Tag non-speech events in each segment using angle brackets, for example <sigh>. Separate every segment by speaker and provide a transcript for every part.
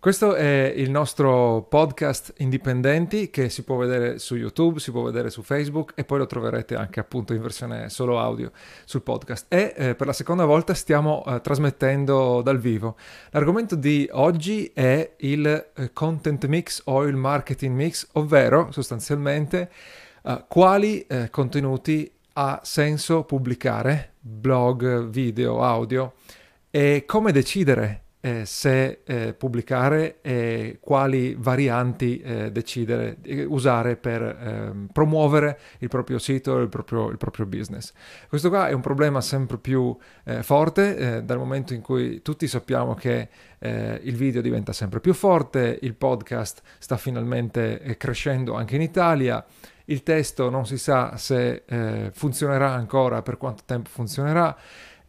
Speaker 1: Questo è il nostro podcast Indipendenti che si può vedere su YouTube, si può vedere su Facebook e poi lo troverete anche appunto in versione solo audio sul podcast. E eh, per la seconda volta stiamo eh, trasmettendo dal vivo. L'argomento di oggi è il eh, content mix o il marketing mix, ovvero sostanzialmente eh, quali eh, contenuti ha senso pubblicare, blog, video, audio e come decidere eh, se eh, pubblicare e quali varianti eh, decidere, usare per ehm, promuovere il proprio sito, il proprio, il proprio business. Questo qua è un problema sempre più eh, forte eh, dal momento in cui tutti sappiamo che eh, il video diventa sempre più forte, il podcast sta finalmente crescendo anche in Italia. Il testo non si sa se funzionerà ancora, per quanto tempo funzionerà.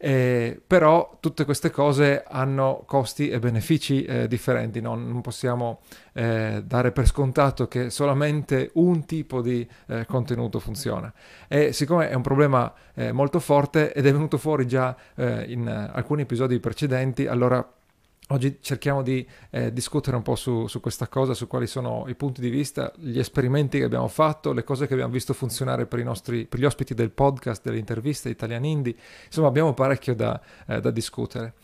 Speaker 1: Eh, però tutte queste cose hanno costi e benefici eh, differenti, no? non possiamo eh, dare per scontato che solamente un tipo di eh, contenuto funziona. E siccome è un problema eh, molto forte ed è venuto fuori già eh, in alcuni episodi precedenti, allora Oggi cerchiamo di eh, discutere un po' su, su, questa cosa, su quali sono i punti di vista, gli esperimenti che abbiamo fatto, le cose che abbiamo visto funzionare per, nostri, per gli ospiti del podcast, delle interviste Italian Indie. Insomma, abbiamo parecchio da, eh, da discutere.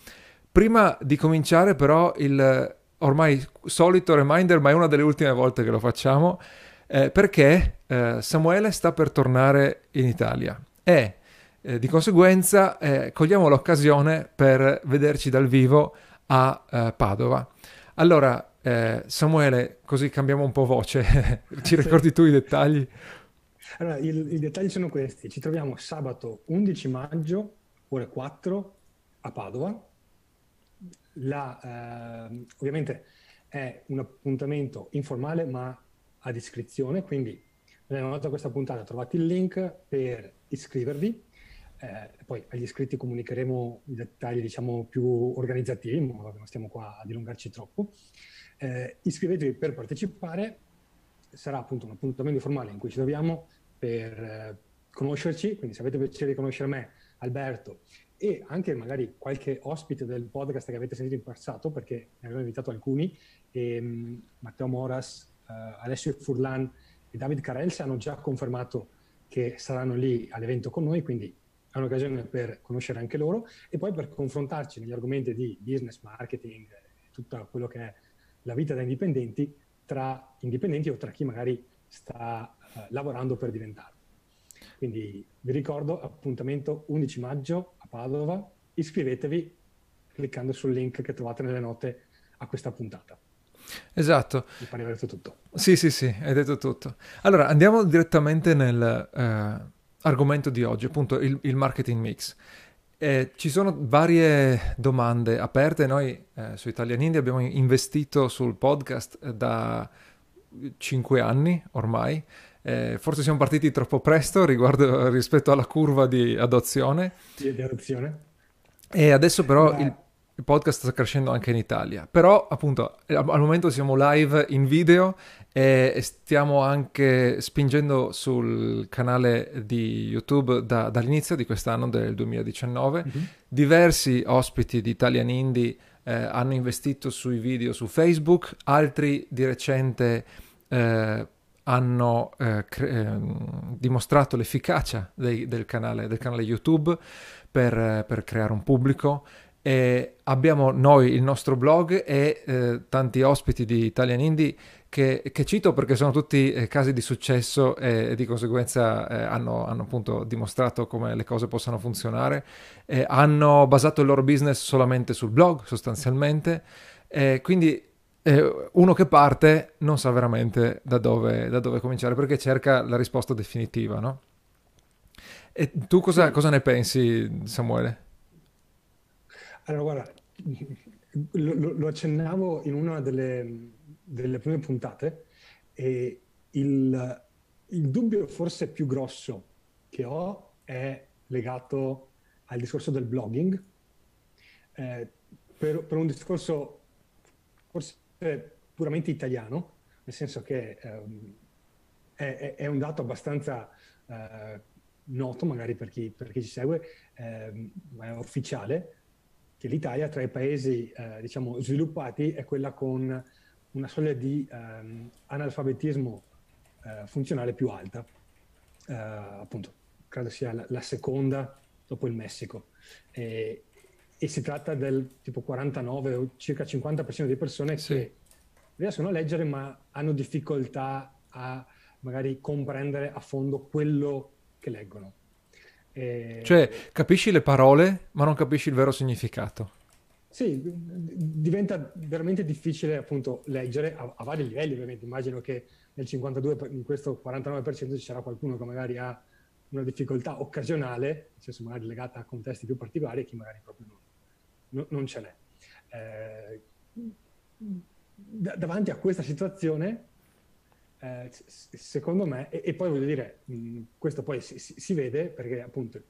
Speaker 1: Prima di cominciare, però, il ormai solito reminder, ma è una delle ultime volte che lo facciamo, eh, perché eh, Samuele sta per tornare in Italia e eh, di conseguenza eh, cogliamo l'occasione per vederci dal vivo a eh, Padova. Allora, eh, Samuele, così cambiamo un po' voce, <laughs> ci ricordi tu i dettagli?
Speaker 2: Allora, il, i dettagli sono questi. Ci troviamo sabato 11 maggio, ore 4, a Padova. La, eh, ovviamente è un appuntamento informale ma a iscrizione, quindi nella nota questa puntata trovate il link per iscrivervi eh, poi agli iscritti comunicheremo i dettagli diciamo, più organizzativi, che non stiamo qua a dilungarci troppo. Eh, iscrivetevi per partecipare, sarà appunto un appuntamento formale in cui ci troviamo per eh, conoscerci, quindi se avete piacere di conoscere me, Alberto, e anche magari qualche ospite del podcast che avete sentito in passato, perché ne abbiamo invitato alcuni, e, um, Matteo Moras, uh, Alessio Furlan e David Carels hanno già confermato che saranno lì all'evento con noi, quindi è un'occasione per conoscere anche loro e poi per confrontarci negli argomenti di business, marketing, tutto quello che è la vita da indipendenti tra indipendenti o tra chi magari sta uh, lavorando per diventarlo. Quindi vi ricordo appuntamento 11 maggio a Padova, iscrivetevi cliccando sul link che trovate nelle note a questa puntata.
Speaker 1: Esatto.
Speaker 2: Mi pare aver detto tutto.
Speaker 1: Sì, sì, sì, hai detto tutto. Allora, andiamo direttamente nel... Uh argomento di oggi, appunto il, il marketing mix. Eh, ci sono varie domande aperte, noi eh, su Italian Indie abbiamo investito sul podcast eh, da cinque anni ormai, eh, forse siamo partiti troppo presto riguardo, rispetto alla curva di adozione.
Speaker 2: Di adozione.
Speaker 1: E adesso però il il podcast sta crescendo anche in Italia, però appunto al momento siamo live in video e stiamo anche spingendo sul canale di YouTube da, dall'inizio di quest'anno, del 2019. Mm-hmm. Diversi ospiti di Italian Indie eh, hanno investito sui video su Facebook, altri di recente eh, hanno eh, cre- ehm, dimostrato l'efficacia dei, del, canale, del, canale, YouTube per, per creare un pubblico. E abbiamo noi il nostro blog e eh, tanti ospiti di Italian Indie che, che cito perché sono tutti eh, casi di successo e, e di conseguenza eh, hanno, hanno, appunto dimostrato come le cose possano funzionare. hanno basato il loro business solamente sul blog sostanzialmente. quindi eh, uno che parte non sa veramente da dove, da dove, cominciare perché cerca la risposta definitiva, no? E tu cosa, cosa ne pensi, Samuele?
Speaker 2: Allora, guarda, lo, lo accennavo in una delle, delle prime puntate e il, il, dubbio forse più grosso che ho è legato al discorso del blogging, eh, per, per, un discorso forse puramente italiano, nel senso che ehm, è, è, un dato abbastanza eh, noto magari per chi, per chi ci segue, eh, ma è ufficiale, che l'Italia tra i paesi eh, diciamo sviluppati è quella con una soglia di ehm, analfabetismo eh, funzionale più alta, eh, appunto credo sia la, la, seconda dopo il Messico. E, e, si tratta del tipo 49 o circa 50% di persone sì. che riescono a leggere ma hanno difficoltà a magari comprendere a fondo quello che leggono.
Speaker 1: E... Cioè, capisci le parole, ma non capisci il vero significato.
Speaker 2: Sì, diventa veramente difficile appunto leggere a, a, vari livelli, ovviamente. Immagino che nel 52, in questo 49% ci sarà qualcuno che magari ha una difficoltà occasionale, nel senso magari legata a contesti più particolari, e chi magari proprio non, non, ce n'è. Eh, davanti a questa situazione, eh, secondo me, e, e, poi voglio dire, mh, questo poi si, si, si, vede perché appunto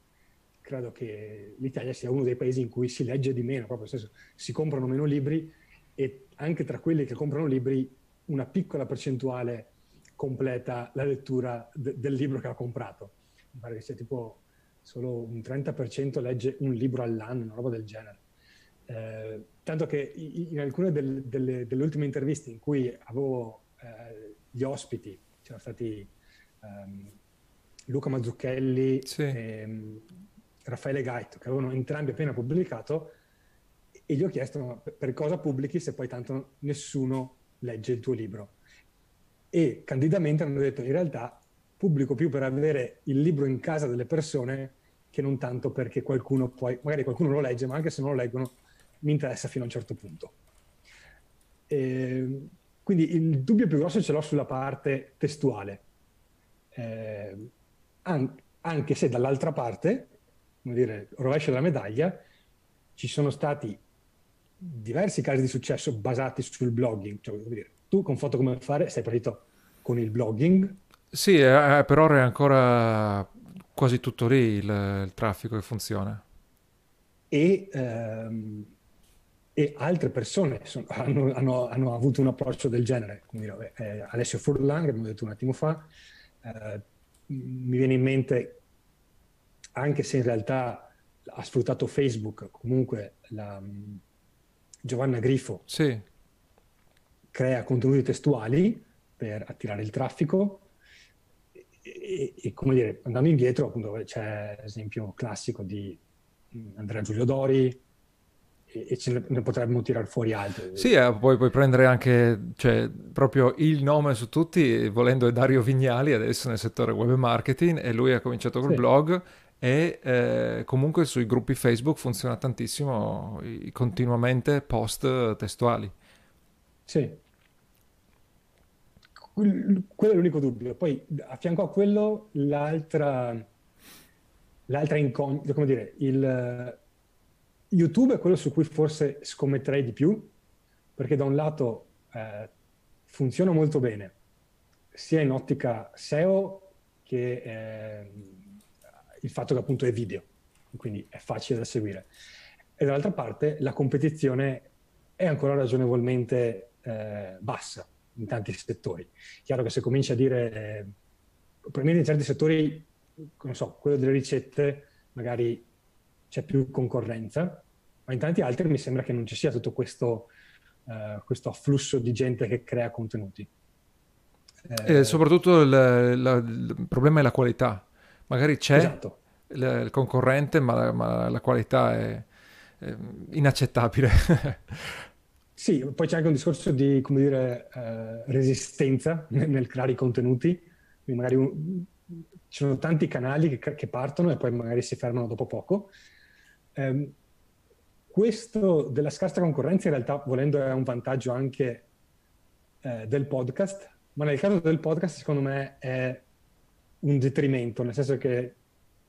Speaker 2: credo che l'Italia sia uno dei paesi in cui si legge di meno, proprio nel senso si comprano meno libri e anche tra quelli che comprano libri una piccola percentuale completa la lettura de- del libro che ha comprato. Mi pare che sia tipo solo un 30% legge un libro all'anno, una roba del genere. Eh, tanto che in alcune del, delle, delle, ultime interviste in cui avevo eh, gli ospiti, c'erano stati um, Luca Mazzucchelli sì. e um, Raffaele Gaito, che avevano entrambi appena pubblicato, e gli ho chiesto per cosa pubblichi se poi tanto nessuno legge il tuo libro. E candidamente hanno detto in realtà pubblico più per avere il libro in casa delle persone che non tanto perché qualcuno poi, magari qualcuno lo legge, ma anche se non lo leggono, mi interessa fino a un certo punto. E, ehm, quindi il dubbio più grosso ce l'ho sulla parte testuale, eh, an- anche se dall'altra parte, come dire, rovescio della medaglia, ci sono stati diversi casi di successo basati sul blogging. Cioè, dire, tu con Foto Come Fare sei partito con il blogging.
Speaker 1: Sì, eh, per ora è ancora quasi tutto lì il, il traffico che funziona.
Speaker 2: E ehm, e altre persone sono, hanno, hanno, hanno, avuto un approccio del genere. Dire, eh, Alessio Furlan, che abbiamo detto un attimo fa, eh, mi viene in mente, anche se in realtà ha sfruttato Facebook, comunque la, um, Giovanna Grifo
Speaker 1: sì.
Speaker 2: crea contenuti testuali per attirare il traffico e, e, come dire, andando indietro, appunto, c'è l'esempio classico di Andrea Giulio Dori, e ce ne, potremmo tirare fuori altri.
Speaker 1: Sì, eh, poi puoi prendere anche cioè, proprio il nome su tutti, volendo è Dario Vignali adesso nel settore web marketing e lui ha cominciato col sì. blog e eh, comunque sui gruppi Facebook funziona tantissimo i, continuamente post testuali.
Speaker 2: Sì. Quello è l'unico dubbio. Poi a fianco a quello l'altra, l'altra incognita, come dire, il YouTube è quello su cui forse scommetterei di più, perché da un lato eh, funziona molto bene, sia in ottica SEO che eh, il fatto che appunto è video, quindi è facile da seguire. E dall'altra parte la competizione è ancora ragionevolmente eh, bassa in tanti settori. Chiaro che se cominci a dire, eh, in certi settori, non so, quello delle ricette, magari c'è più concorrenza, ma in tanti altri mi sembra che non ci sia tutto questo, uh, questo afflusso di gente che crea contenuti.
Speaker 1: Eh, e soprattutto il, la, il, problema è la qualità. Magari c'è esatto. il, il, concorrente, ma, ma, la qualità è, è inaccettabile. <laughs>
Speaker 2: sì, poi c'è anche un discorso di, come dire, eh, resistenza nel, nel, creare i contenuti. Quindi magari un, ci sono tanti canali che, che, partono e poi magari si fermano dopo poco. Um, questo della scarsa concorrenza in realtà, volendo, è un vantaggio anche eh, del podcast, ma nel caso del podcast secondo me è un detrimento, nel senso che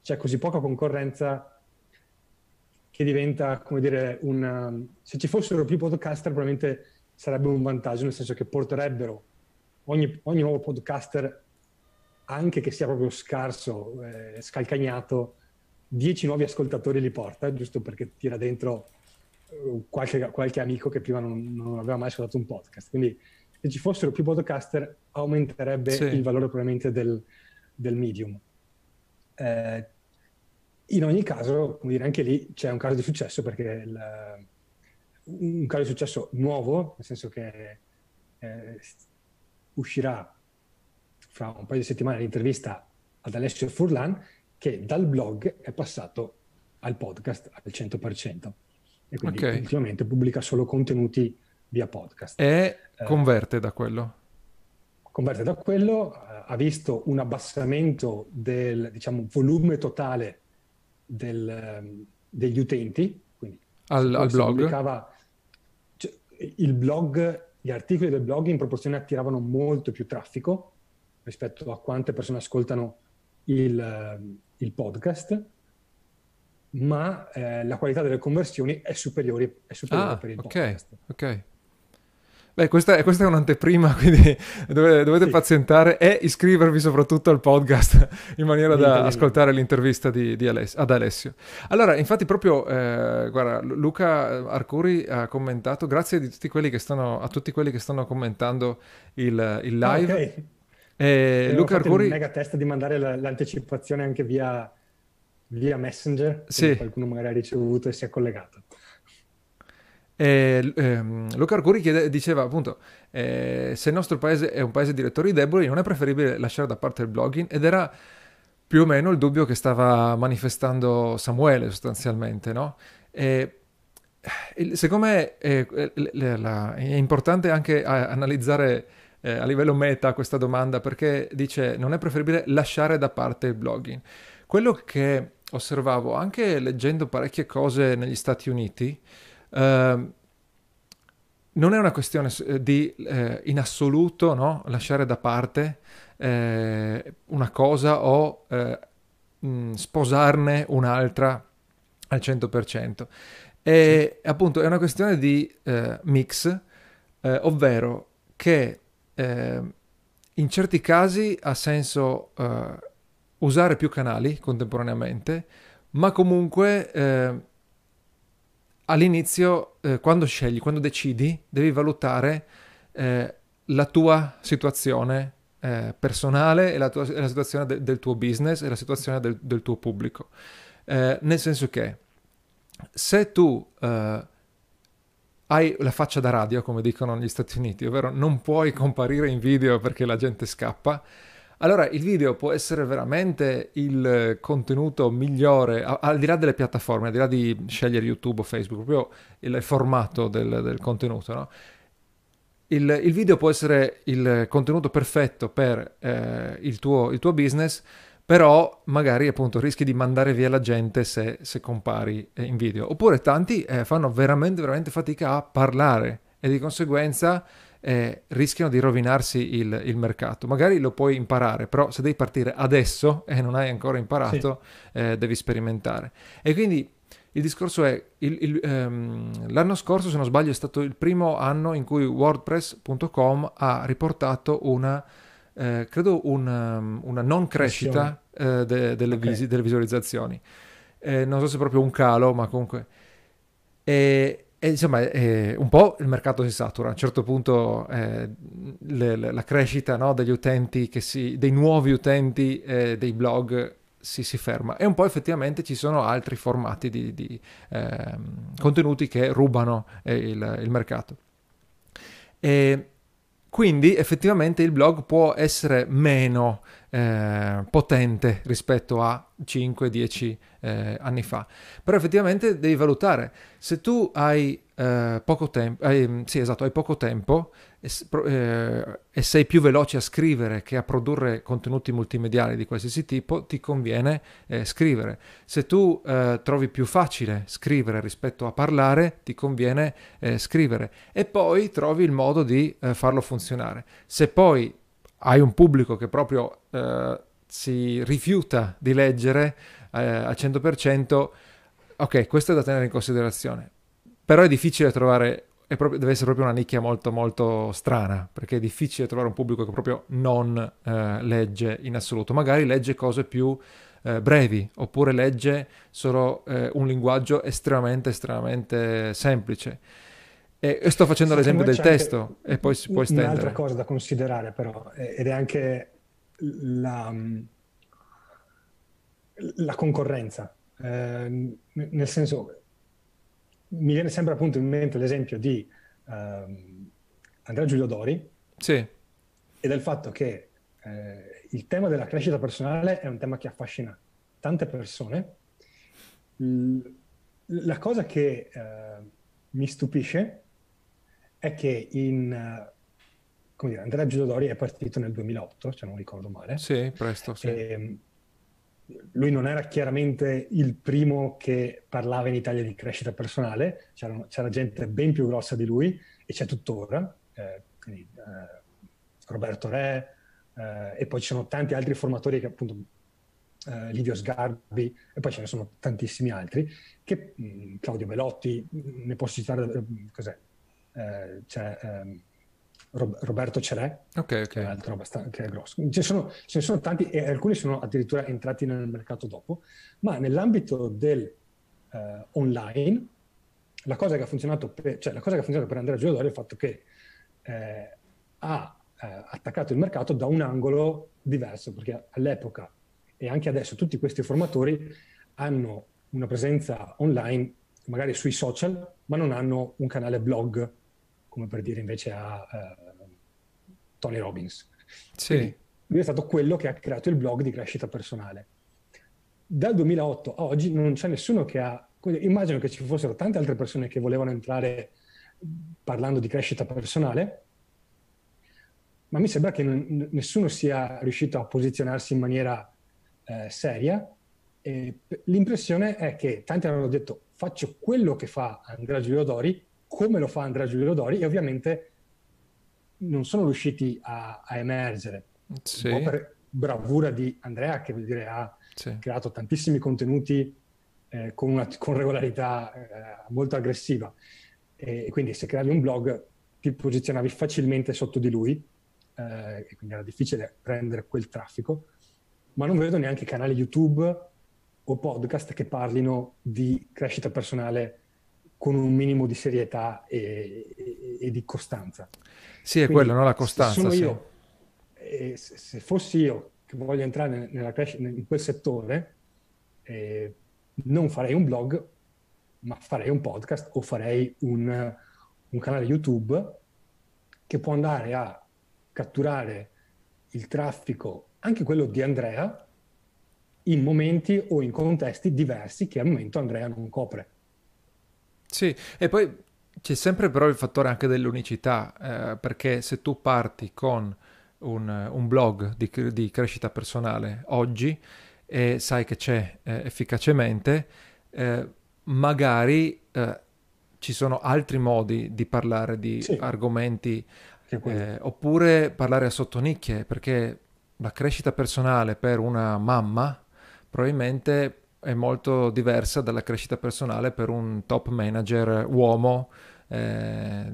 Speaker 2: c'è così poca concorrenza che diventa, come dire, una... se ci fossero più podcaster probabilmente sarebbe un vantaggio, nel senso che porterebbero ogni, ogni nuovo podcaster, anche che sia proprio scarso, eh, scalcagnato, 10 nuovi ascoltatori li porta, giusto perché tira dentro qualche, qualche, amico che prima non, non, aveva mai ascoltato un podcast. Quindi se ci fossero più podcaster aumenterebbe sì. il valore probabilmente del, del medium. Eh, in ogni caso, come dire, anche lì c'è un caso di successo perché il, un caso di successo nuovo, nel senso che eh, uscirà fra un paio di settimane l'intervista ad Alessio Furlan che dal blog è passato al podcast al 100% e quindi okay. ultimamente pubblica solo contenuti via podcast.
Speaker 1: E eh, converte da quello?
Speaker 2: Converte da quello, eh, ha visto un abbassamento del diciamo, volume totale del, ehm, degli utenti, quindi
Speaker 1: al, al blog.
Speaker 2: Cioè, il blog, gli articoli del blog in proporzione attiravano molto più traffico rispetto a quante persone ascoltano il, ehm, il podcast, ma eh, la qualità delle conversioni è superiore, è superiore
Speaker 1: ah,
Speaker 2: per il
Speaker 1: okay,
Speaker 2: podcast.
Speaker 1: Ok, Beh, questa è, questa è un'anteprima, <laughs> quindi dovete, dovete sì. pazientare e iscrivervi soprattutto al podcast <laughs> in maniera da ascoltare l'intervista di, di Aless- ad Alessio. Allora, infatti proprio, eh, guarda, Luca Arcuri ha commentato, grazie tutti quelli che stanno, a tutti quelli che stanno commentando il, il ah, live. Okay.
Speaker 2: E Luca Arcuri... un mega test di mandare la, l'anticipazione anche via, via Messenger,
Speaker 1: sì.
Speaker 2: qualcuno magari ha ricevuto e si è collegato.
Speaker 1: E, ehm, Luca Arcuri chiede, diceva appunto eh, se il nostro paese è un paese di lettori deboli non è preferibile lasciare da parte il blogging ed era più o meno il dubbio che stava manifestando Samuele sostanzialmente no? E, secondo me è, è, è, importante anche analizzare eh, a livello meta questa domanda perché dice non è preferibile lasciare da parte il blogging quello che osservavo anche leggendo parecchie cose negli Stati Uniti Ehm, non è una questione eh, di eh, in assoluto no? lasciare da parte eh, una cosa o eh, mh, sposarne un'altra al 100%. E sì. appunto è una questione di eh, mix, eh, ovvero che in certi casi ha senso usare più canali contemporaneamente, ma comunque all'inizio, eh, quando scegli, quando decidi, devi valutare eh, la tua situazione eh, personale e la, tua, la situazione de, del tuo business e la situazione del, del tuo pubblico. Eh, nel senso che se tu eh, hai la faccia da radio, come dicono negli Stati Uniti, ovvero non puoi comparire in video perché la gente scappa, allora, il video può essere veramente il contenuto migliore, al di là delle piattaforme, al di là di scegliere YouTube o Facebook, proprio il formato del, del contenuto, no? il, il, video può essere il contenuto perfetto per eh, il, tuo, il, tuo, business, però magari appunto rischi di mandare via la gente se, se compari in video. Oppure tanti eh, fanno veramente, veramente fatica a parlare e di conseguenza eh, rischiano di rovinarsi il, il, mercato. Magari lo puoi imparare, però se devi partire adesso <laughs> e non hai ancora imparato, sì. eh, devi sperimentare. E quindi il discorso è, il, il, ehm, l'anno scorso, se non sbaglio, è stato il primo anno in cui WordPress.com ha riportato una, eh, credo, una, una non crescita eh, de, delle, okay. visi, delle, visualizzazioni. Eh, non so se è proprio un calo, ma comunque... E, e insomma, eh, un po' il mercato si satura. A un certo punto eh, le, le, la crescita no, degli utenti, si, dei nuovi utenti dei blog si, si, ferma. E un po' effettivamente ci sono altri formati di, di ehm, contenuti che rubano il, il, mercato. E quindi effettivamente il blog può essere meno eh, potente rispetto a 5-10 eh, anni fa. Però effettivamente devi valutare se tu hai eh, poco tempo, hai, sì, esatto, hai poco tempo e, eh, e, sei più veloce a scrivere che a produrre contenuti multimediali di qualsiasi tipo, ti conviene eh, scrivere. Se tu eh, trovi più facile scrivere rispetto a parlare, ti conviene eh, scrivere e poi trovi il modo di farlo funzionare. Se poi hai un pubblico che proprio eh, si rifiuta di leggere eh, al 100%, ok, questo è da tenere in considerazione. Però è difficile trovare, proprio, deve essere proprio una nicchia molto molto strana, perché è difficile trovare un pubblico che proprio non eh, legge in assoluto. Magari legge cose più eh, brevi, oppure legge solo eh, un linguaggio estremamente, estremamente semplice. E, sto facendo l'esempio del testo e poi si può estendere.
Speaker 2: Un'altra cosa da considerare però, ed è anche la, la concorrenza. eh, nel senso, mi viene sempre appunto in mente l'esempio di ehm, Andrea Giulio Dori
Speaker 1: sì.
Speaker 2: e del fatto che eh, il tema della crescita personale è un tema che affascina tante persone. L- la cosa che eh, mi stupisce è che in come dire, Andrea Giudodori è partito nel 2008, se non ricordo male.
Speaker 1: Sì, presto, sì. E,
Speaker 2: ehm, lui non era chiaramente il primo che parlava in Italia di crescita personale, c'era, c'era gente ben più grossa di lui e c'è tuttora, eh, quindi, eh, Roberto Re, eh, e poi ci sono tanti altri formatori che appunto eh, Livio Sgarbi e poi ce ne sono tantissimi altri, che mh, mm, Claudio Belotti, ne posso citare, eh, cos'è? Eh, c'è Roberto Cerè,
Speaker 1: okay, okay.
Speaker 2: Che, è abbastanza, che è grosso. Ce, sono, ce ne sono tanti e alcuni sono addirittura entrati nel mercato dopo, ma nell'ambito del eh, online la cosa che ha funzionato per, cioè, la cosa che ha funzionato per Andrea Giordani è il fatto che eh, ha eh, attaccato il mercato da un angolo diverso, perché all'epoca e anche adesso tutti questi formatori hanno una presenza online, magari sui social, ma non hanno un canale blog come per dire invece a uh, Tony Robbins.
Speaker 1: Sì. Quindi
Speaker 2: lui è stato quello che ha creato il blog di crescita personale. Dal 2008 a oggi non c'è nessuno che ha... Immagino che ci fossero tante altre persone che volevano entrare parlando di crescita personale, ma mi sembra che non, nessuno sia riuscito a posizionarsi in maniera eh, seria. E l'impressione è che tanti hanno detto faccio quello che fa Andrea Giulio Dori come lo fa Andrea Giulio Dori e ovviamente non sono riusciti a, a emergere.
Speaker 1: Sì.
Speaker 2: Un po' per bravura di Andrea che vuol dire ha
Speaker 1: sì.
Speaker 2: creato tantissimi contenuti eh, con, una, con, regolarità eh, molto aggressiva e quindi se creavi un blog ti posizionavi facilmente sotto di lui eh, e quindi era difficile prendere quel traffico ma non vedo neanche canali YouTube o podcast che parlino di crescita personale con un minimo di serietà e, e, e di costanza.
Speaker 1: Sì, è Quindi, quello, no? la costanza.
Speaker 2: Se,
Speaker 1: sì.
Speaker 2: io, eh, se, se, fossi io che voglio entrare nella crescita, in quel settore, eh, non farei un blog, ma farei un podcast o farei un, un canale YouTube che può andare a catturare il traffico, anche quello di Andrea, in momenti o in contesti diversi che al momento Andrea non copre.
Speaker 1: Sì, e poi c'è sempre però il fattore anche dell'unicità, eh, perché se tu parti con un, un blog di, di, crescita personale oggi e sai che c'è eh, efficacemente, eh, magari eh, ci sono altri modi di parlare di sì. argomenti, eh, oppure parlare a sottonicchie, perché la crescita personale per una mamma probabilmente è molto diversa dalla crescita personale per un top manager uomo, eh,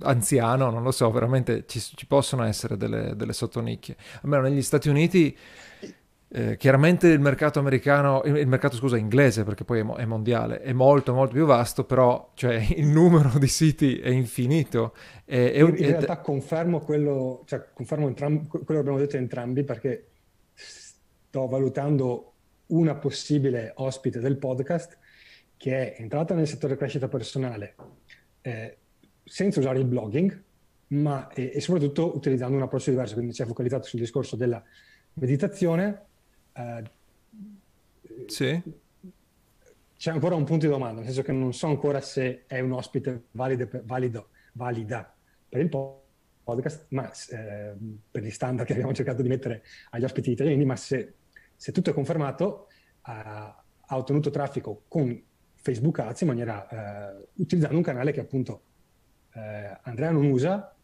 Speaker 1: anziano, non lo so, veramente ci, ci possono essere delle, delle sottonicchie. Almeno negli Stati Uniti eh, chiaramente il mercato americano, il, mercato scusa inglese perché poi è, è, mondiale, è molto molto più vasto, però cioè, <laughs> il numero di siti è infinito.
Speaker 2: È, è un, in, in realtà confermo quello, cioè, confermo entram- quello che abbiamo detto entrambi perché sto valutando una possibile ospite del podcast che è entrata nel settore crescita personale eh, senza usare il blogging, ma e, e, soprattutto utilizzando un approccio diverso, quindi si è focalizzato sul discorso della meditazione. Eh,
Speaker 1: sì.
Speaker 2: C'è ancora un punto di domanda, nel senso che non so ancora se è un ospite valido, valido, valida per il podcast, ma eh, per gli standard che abbiamo cercato di mettere agli ospiti italiani, ma se se tutto è confermato, ha, ha ottenuto traffico con Facebook Ads in maniera eh, utilizzando un canale che appunto eh, Andrea non usa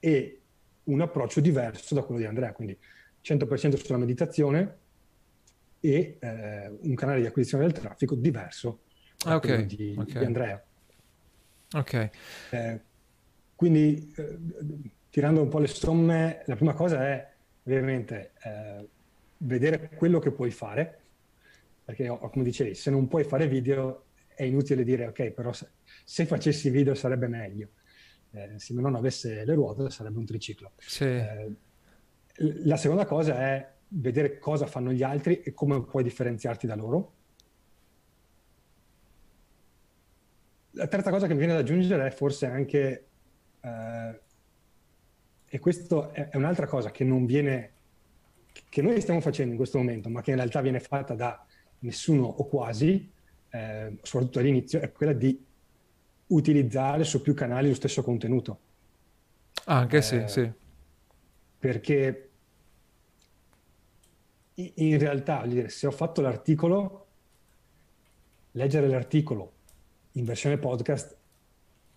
Speaker 2: e un approccio diverso da quello di Andrea, quindi 100% sulla meditazione e eh, un canale di acquisizione del traffico diverso da okay, quello di, okay. di, Andrea.
Speaker 1: Ok.
Speaker 2: Eh, quindi eh, tirando un po' le somme, la prima cosa è ovviamente eh, vedere quello che puoi fare, perché oh, come dicevi, se non puoi fare video è inutile dire ok, però se, se facessi video sarebbe meglio. Eh, se non avesse le ruote sarebbe un triciclo.
Speaker 1: Sì. Eh,
Speaker 2: la seconda cosa è vedere cosa fanno gli altri e come puoi differenziarti da loro. La terza cosa che mi viene da aggiungere è forse anche, eh, e questo è, è un'altra cosa che non viene che noi stiamo facendo in questo momento, ma che in realtà viene fatta da nessuno o quasi, eh, soprattutto all'inizio, è quella di utilizzare su più canali lo stesso contenuto.
Speaker 1: Anche eh, sì, sì.
Speaker 2: Perché in realtà, se ho fatto l'articolo, leggere l'articolo in versione podcast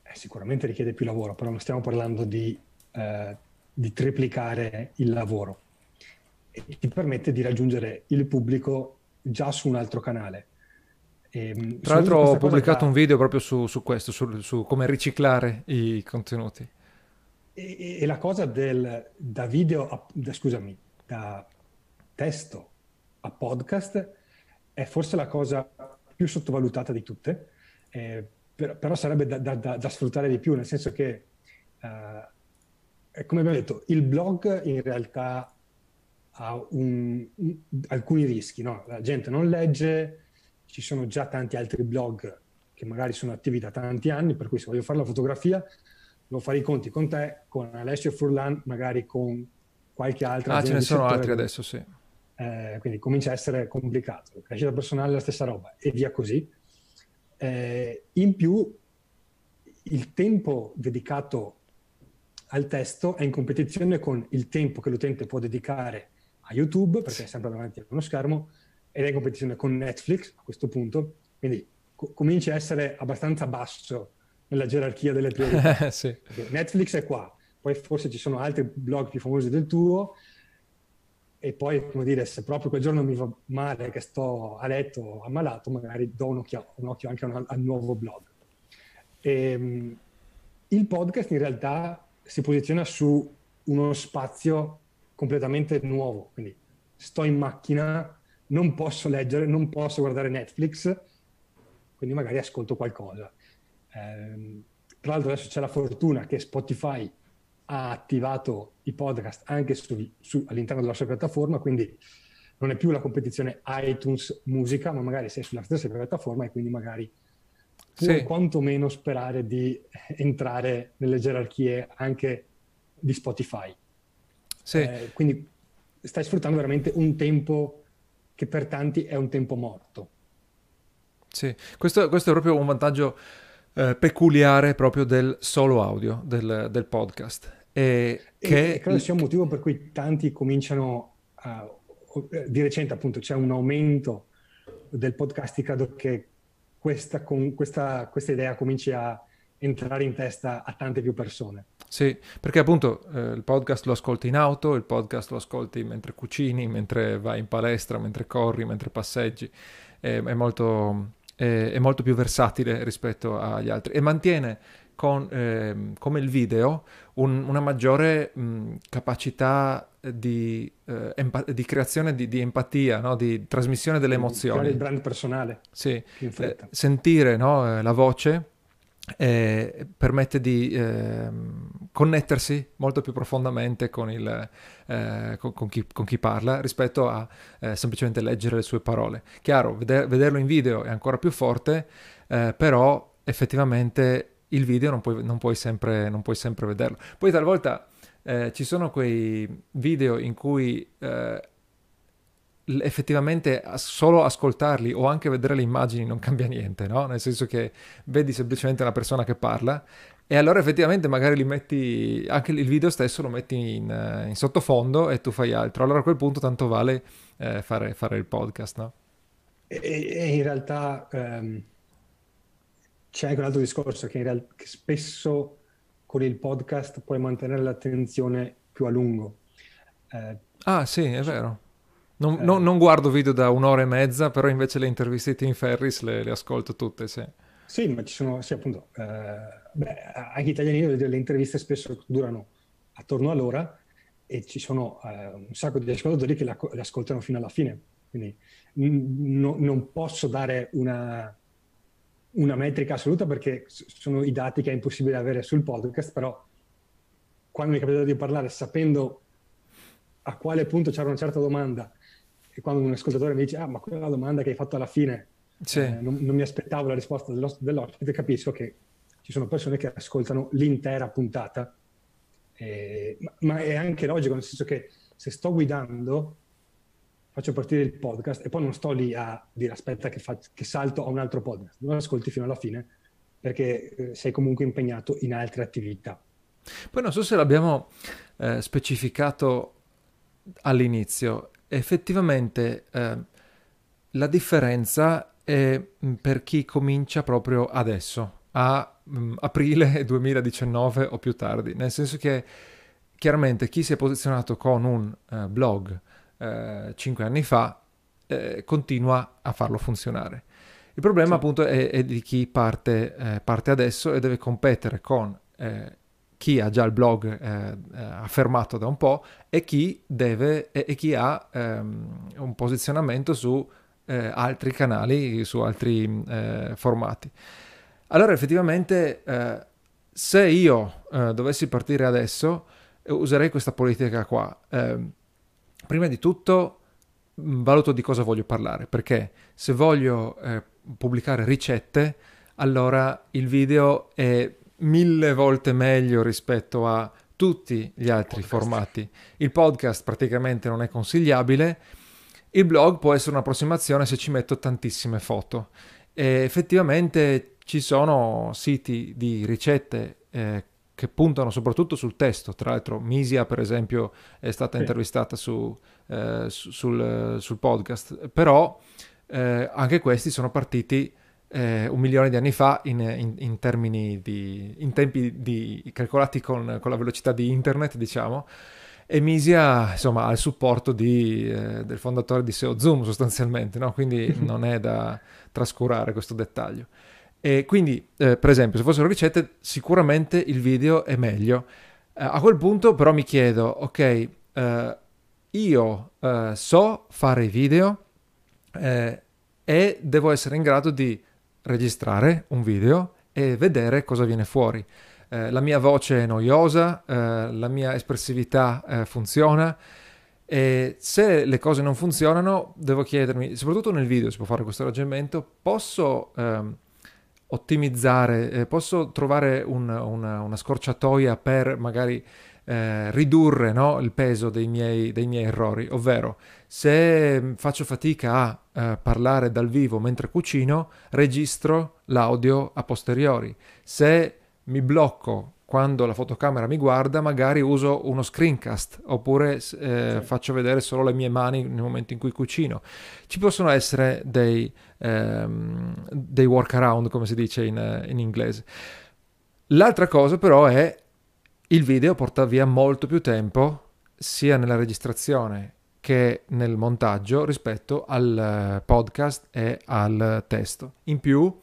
Speaker 2: eh, sicuramente richiede più lavoro, però non stiamo parlando di, eh, di triplicare il lavoro e ti permette di raggiungere il pubblico già su un altro canale.
Speaker 1: E, ehm, Tra l'altro ho pubblicato da... un video proprio su, su questo, su, su, come riciclare i contenuti.
Speaker 2: E, e la cosa del da video, a, da, scusami, da testo a podcast è forse la cosa più sottovalutata di tutte, eh, però, però, sarebbe da, da, da, sfruttare di più, nel senso che, eh, come abbiamo detto, il blog in realtà ha un, un, alcuni rischi, no? la gente non legge, ci sono già tanti altri blog che magari sono attivi da tanti anni, per cui se voglio fare la fotografia devo fare i conti con te, con Alessio Furlan, magari con qualche altra.
Speaker 1: Ah, ce ne sono altri adesso, sì.
Speaker 2: Eh, quindi comincia a essere complicato. Crescita personale è la stessa roba e via così. Eh, in più, il tempo dedicato al testo è in competizione con il tempo che l'utente può dedicare a YouTube, perché è sempre davanti a uno schermo, ed è in competizione con Netflix a questo punto. Quindi co- comincia a essere abbastanza basso nella gerarchia delle <laughs> priorità. sì. Netflix è qua, poi forse ci sono altri blog più famosi del tuo, e poi, come dire, se proprio quel giorno mi va male, che sto a letto ammalato, magari do un occhio, un occhio anche al, nuovo blog. E, ehm, il podcast in realtà si posiziona su uno spazio completamente nuovo, quindi sto in macchina, non posso leggere, non posso guardare Netflix, quindi magari ascolto qualcosa. Eh, tra l'altro adesso c'è la fortuna che Spotify ha attivato i podcast anche su, su, all'interno della sua piattaforma, quindi non è più la competizione iTunes musica, ma magari sei sulla stessa piattaforma e quindi magari sì. quantomeno sperare di entrare nelle gerarchie anche di Spotify. Sì. Eh, quindi stai sfruttando veramente un tempo che per tanti è un tempo morto.
Speaker 1: Sì, questo, questo è proprio un vantaggio eh, peculiare proprio del solo audio, del, del podcast.
Speaker 2: E, che... e credo sia un motivo per cui tanti cominciano a... Di recente appunto c'è un aumento del podcast, credo che questa, con, questa, questa idea cominci a entrare in testa a tante più persone.
Speaker 1: Sì, perché appunto eh, il podcast lo ascolti in auto, il podcast lo ascolti mentre cucini, mentre vai in palestra, mentre corri, mentre passeggi, è, è, molto, è, è molto più versatile rispetto agli altri e mantiene con, eh, come il video un, una maggiore mh, capacità di, eh, empa- di creazione di, di empatia, no? di trasmissione delle emozioni.
Speaker 2: il brand personale.
Speaker 1: Sì, eh, sentire no? Eh, la voce eh, permette di eh, connettersi molto più profondamente con, il, eh, con, con, chi, con, chi, parla rispetto a eh, semplicemente leggere le sue parole. Chiaro, veder, vederlo in video è ancora più forte, eh, però effettivamente il video non puoi, non puoi, sempre, non puoi sempre, vederlo. Poi talvolta eh, ci sono quei video in cui eh, effettivamente solo ascoltarli o anche vedere le immagini non cambia niente, no? Nel senso che vedi semplicemente una persona che parla e allora effettivamente magari li metti, anche il video stesso lo metti in, in sottofondo e tu fai altro. Allora a quel punto tanto vale eh, fare, fare, il podcast, no?
Speaker 2: E, e in realtà... Um c'è anche un altro discorso che, in realtà, che spesso con il podcast puoi mantenere l'attenzione più a lungo.
Speaker 1: Eh, ah sì, è vero. Non, eh, non, non, guardo video da un'ora e mezza, però invece le interviste di Tim Ferris le, le ascolto tutte, sì.
Speaker 2: Sì, ma ci sono, sì, appunto, eh, beh, anche italiani le interviste spesso durano attorno all'ora e ci sono eh, un sacco di ascoltatori che le, le ascoltano fino alla fine. Quindi n- non posso dare una, una metrica assoluta perché sono i dati che è impossibile avere sul podcast, però quando mi è capitato di parlare sapendo a quale punto c'era una certa domanda e quando un ascoltatore mi dice ah ma quella domanda che hai fatto alla fine Sì. Eh, non, non, mi aspettavo la risposta dell'ospite, capisco che ci sono persone che ascoltano l'intera puntata, eh, ma, è anche logico, nel senso che se sto guidando, faccio partire il podcast e poi non sto lì a dire aspetta che, fa, che salto a un altro podcast, non ascolti fino alla fine perché eh, sei comunque impegnato in altre attività.
Speaker 1: Poi non so se l'abbiamo eh, specificato all'inizio, effettivamente eh, la differenza è mm, per chi comincia proprio adesso, a um, aprile <laughs> 2019 o più tardi, nel senso che chiaramente chi si è posizionato con un uh, blog uh, 5 anni fa eh, continua a farlo funzionare. Il problema sì. appunto è, è, di chi parte, eh, parte, adesso e deve competere con eh, chi ha già il blog eh, affermato da un po' e chi deve e, e chi ha ehm, un posizionamento su eh, altri canali, su altri eh, formati. Allora effettivamente eh, se io eh, dovessi partire adesso userei questa politica qua. Ehm, prima di tutto mm, valuto di cosa voglio parlare, perché se voglio eh, pubblicare ricette, allora il video è mille volte meglio rispetto a tutti gli altri formati. Il podcast praticamente non è consigliabile. Il blog può essere un'approssimazione se ci metto tantissime foto. E effettivamente ci sono siti di ricette eh, che puntano soprattutto sul testo. Tra l'altro, Misia, per esempio, è stata sì. intervistata su, eh, sul, sul, podcast. Però eh, anche questi sono partiti eh, un milione di anni fa in, in, in termini di in tempi di, calcolati con, con, la velocità di internet, diciamo. E Misia, insomma, ha il supporto di, eh, del fondatore di SEO Zoom sostanzialmente, no? quindi <laughs> non è da trascurare questo dettaglio. E quindi, eh, per esempio, se fossero ricette, sicuramente il video è meglio. Eh, a quel punto, però, mi chiedo, ok, eh, io eh, so fare video eh, e devo essere in grado di registrare un video e vedere cosa viene fuori. Eh, la mia voce è noiosa, la mia espressività funziona e se le cose non funzionano devo chiedermi, soprattutto nel video si può fare questo ragionamento, posso ehm, ottimizzare, eh, posso trovare un, una, una scorciatoia per magari eh, ridurre no, il peso dei miei, dei miei, errori, ovvero se faccio fatica a eh, parlare dal vivo mentre cucino, registro l'audio a posteriori. Se mi blocco quando la fotocamera mi guarda, magari uso uno screencast oppure eh, sì. faccio vedere solo le mie mani nel momento in cui cucino. Ci possono essere dei, ehm, dei workaround, come si dice in, in inglese. L'altra cosa però è il video porta via molto più tempo sia nella registrazione che nel montaggio rispetto al eh, podcast e al testo. In più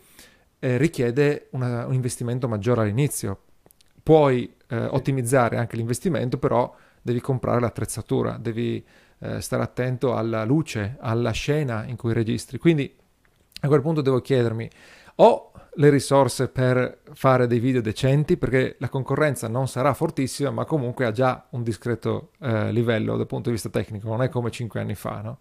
Speaker 1: eh, richiede una, un investimento maggiore all'inizio. Puoi eh, ottimizzare anche l'investimento, però devi comprare l'attrezzatura, devi eh, stare attento alla luce, alla scena in cui registri. Quindi a quel punto devo chiedermi o le risorse per fare dei video decenti perché la concorrenza non sarà fortissima ma comunque ha già un discreto eh, livello dal punto di vista tecnico, non è come cinque anni fa, no?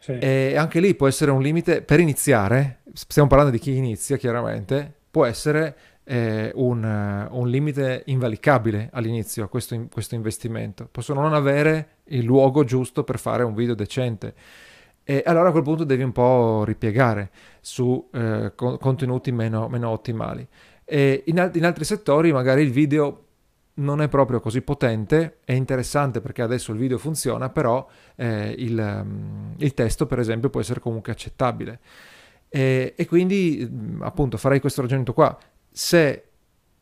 Speaker 1: Sì. E anche lì può essere un limite per iniziare, stiamo parlando di chi inizia chiaramente, può essere eh, un, un, limite invalicabile all'inizio questo, questo investimento. Posso non avere il luogo giusto per fare un video decente e allora a quel punto devi un po' ripiegare su eh, contenuti meno, meno, ottimali. In, al- in altri settori magari il video non è proprio così potente, è interessante perché adesso il video funziona, però eh, il, um, il, testo per esempio può essere comunque accettabile. E, e quindi mm, appunto farei questo ragionamento qua. Se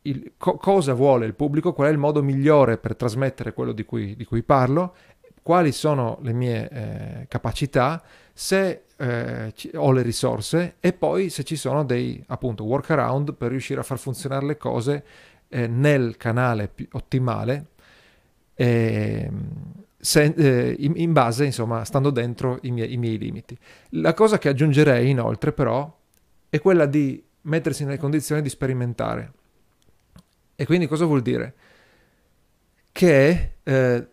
Speaker 1: il, co- cosa vuole il pubblico, qual è il modo migliore per trasmettere quello di cui, di cui parlo quali sono le mie eh, capacità, se eh, ho le risorse e poi se ci sono dei appunto workaround per riuscire a far funzionare le cose eh, nel canale ottimale ehm, se, eh, in, in, base insomma stando dentro i miei, i miei limiti. La cosa che aggiungerei inoltre però è quella di mettersi nelle condizioni di sperimentare. E quindi cosa vuol dire? Che eh,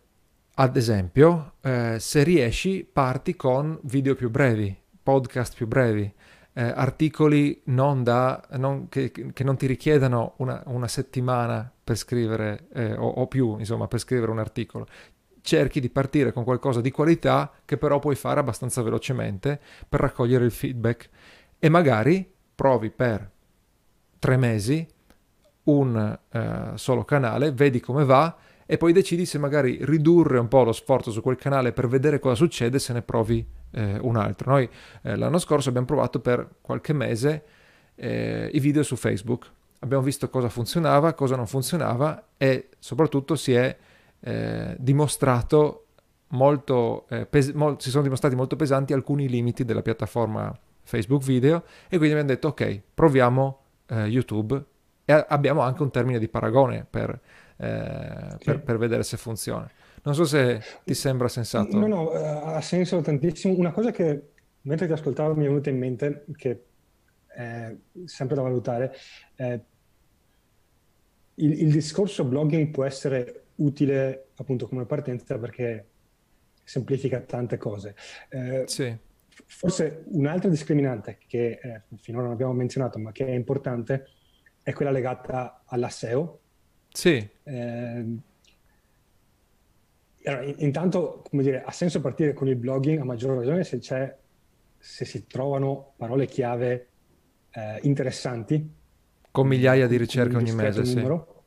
Speaker 1: ad esempio, eh, se riesci, parti con video più brevi, podcast più brevi. eh, articoli non da, non, che, che, non ti richiedano una, una settimana per scrivere eh, o, o, più, insomma, per scrivere un articolo. Cerchi di partire con qualcosa di qualità che però puoi fare abbastanza velocemente per raccogliere il feedback e magari provi per tre mesi un eh, solo canale, vedi come va e poi decidi se magari ridurre un po' lo sforzo su quel canale per vedere cosa succede se ne provi eh, un altro. Noi eh, l'anno scorso abbiamo provato per qualche mese eh, i video su Facebook, abbiamo visto cosa funzionava, cosa non funzionava e soprattutto si è eh, dimostrato molto, eh, pes- mol- si sono dimostrati molto pesanti alcuni limiti della piattaforma Facebook Video e quindi abbiamo detto ok, proviamo eh, YouTube e a- abbiamo anche un termine di paragone per, eh, per, per vedere se funziona. Non so se ti sembra sensato.
Speaker 2: No, no, eh, ha senso tantissimo. Una cosa che mentre ti ascoltavo mi è venuta in mente, che è sempre da valutare, eh, il, il, discorso blogging può essere utile appunto come partenza perché semplifica tante cose.
Speaker 1: Eh, sì.
Speaker 2: Forse un'altra discriminante che eh, finora non abbiamo menzionato ma che è importante è quella legata alla SEO.
Speaker 1: Sì.
Speaker 2: Eh, allora, intanto, come dire, ha senso partire con il blogging a maggior ragione se, se si trovano parole chiave eh, interessanti.
Speaker 1: Con migliaia di ricerche ogni mese, numero.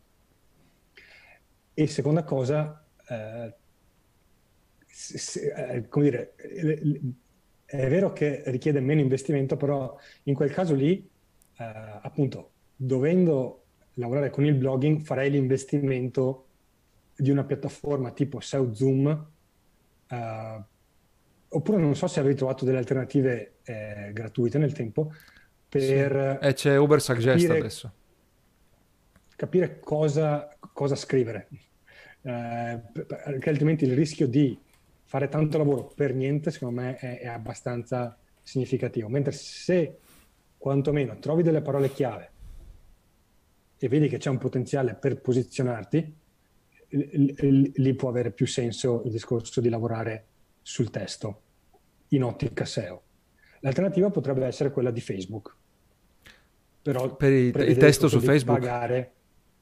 Speaker 2: sì. E seconda cosa, eh, se, se, eh, come dire, è vero che richiede meno investimento, però in quel caso lì, eh, appunto, dovendo lavorare con il blogging, farei l'investimento di una piattaforma tipo SEO Zoom, uh, oppure non so se avete trovato delle alternative eh, gratuite nel tempo per...
Speaker 1: Sì. E c'è Uber Suggest capire, adesso.
Speaker 2: Capire cosa, cosa scrivere, eh, perché altrimenti il rischio di fare tanto lavoro per niente, secondo me, è, è abbastanza significativo. Mentre se quantomeno trovi delle parole chiave e vedi che c'è un potenziale per posizionarti, lì può avere più senso il discorso di lavorare sul testo in ottica SEO. L'alternativa potrebbe essere quella di Facebook.
Speaker 1: Però per il, il testo su Facebook?
Speaker 2: Pagare,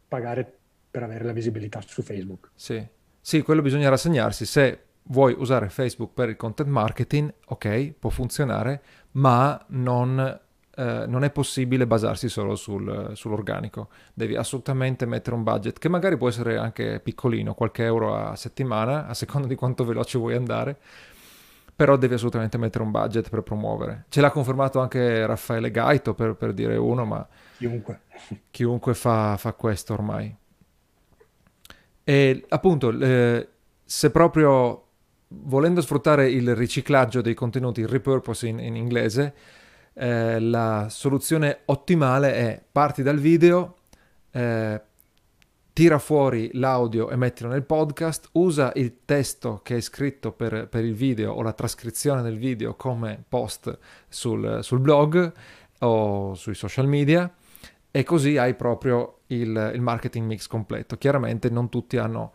Speaker 2: pagare, per avere la visibilità su Facebook.
Speaker 1: Sì. sì, quello bisogna rassegnarsi. Se vuoi usare Facebook per il content marketing, ok, può funzionare, ma non eh, non è possibile basarsi solo sul, sull'organico, devi assolutamente mettere un budget che magari può essere anche piccolino, qualche euro a settimana, a seconda di quanto veloce vuoi andare, però devi assolutamente mettere un budget per promuovere. Ce l'ha confermato anche Raffaele Gaito, per, per dire uno, ma
Speaker 2: chiunque,
Speaker 1: chiunque fa, fa, questo ormai. E appunto, eh, se proprio volendo sfruttare il riciclaggio dei contenuti, il repurposing in inglese, eh, la soluzione ottimale è parti dal video, eh, tira fuori l'audio e mettilo nel podcast, usa il testo che hai scritto per, per il video o la trascrizione del video come post sul, sul, blog o sui social media e così hai proprio il, il marketing mix completo. Chiaramente non tutti hanno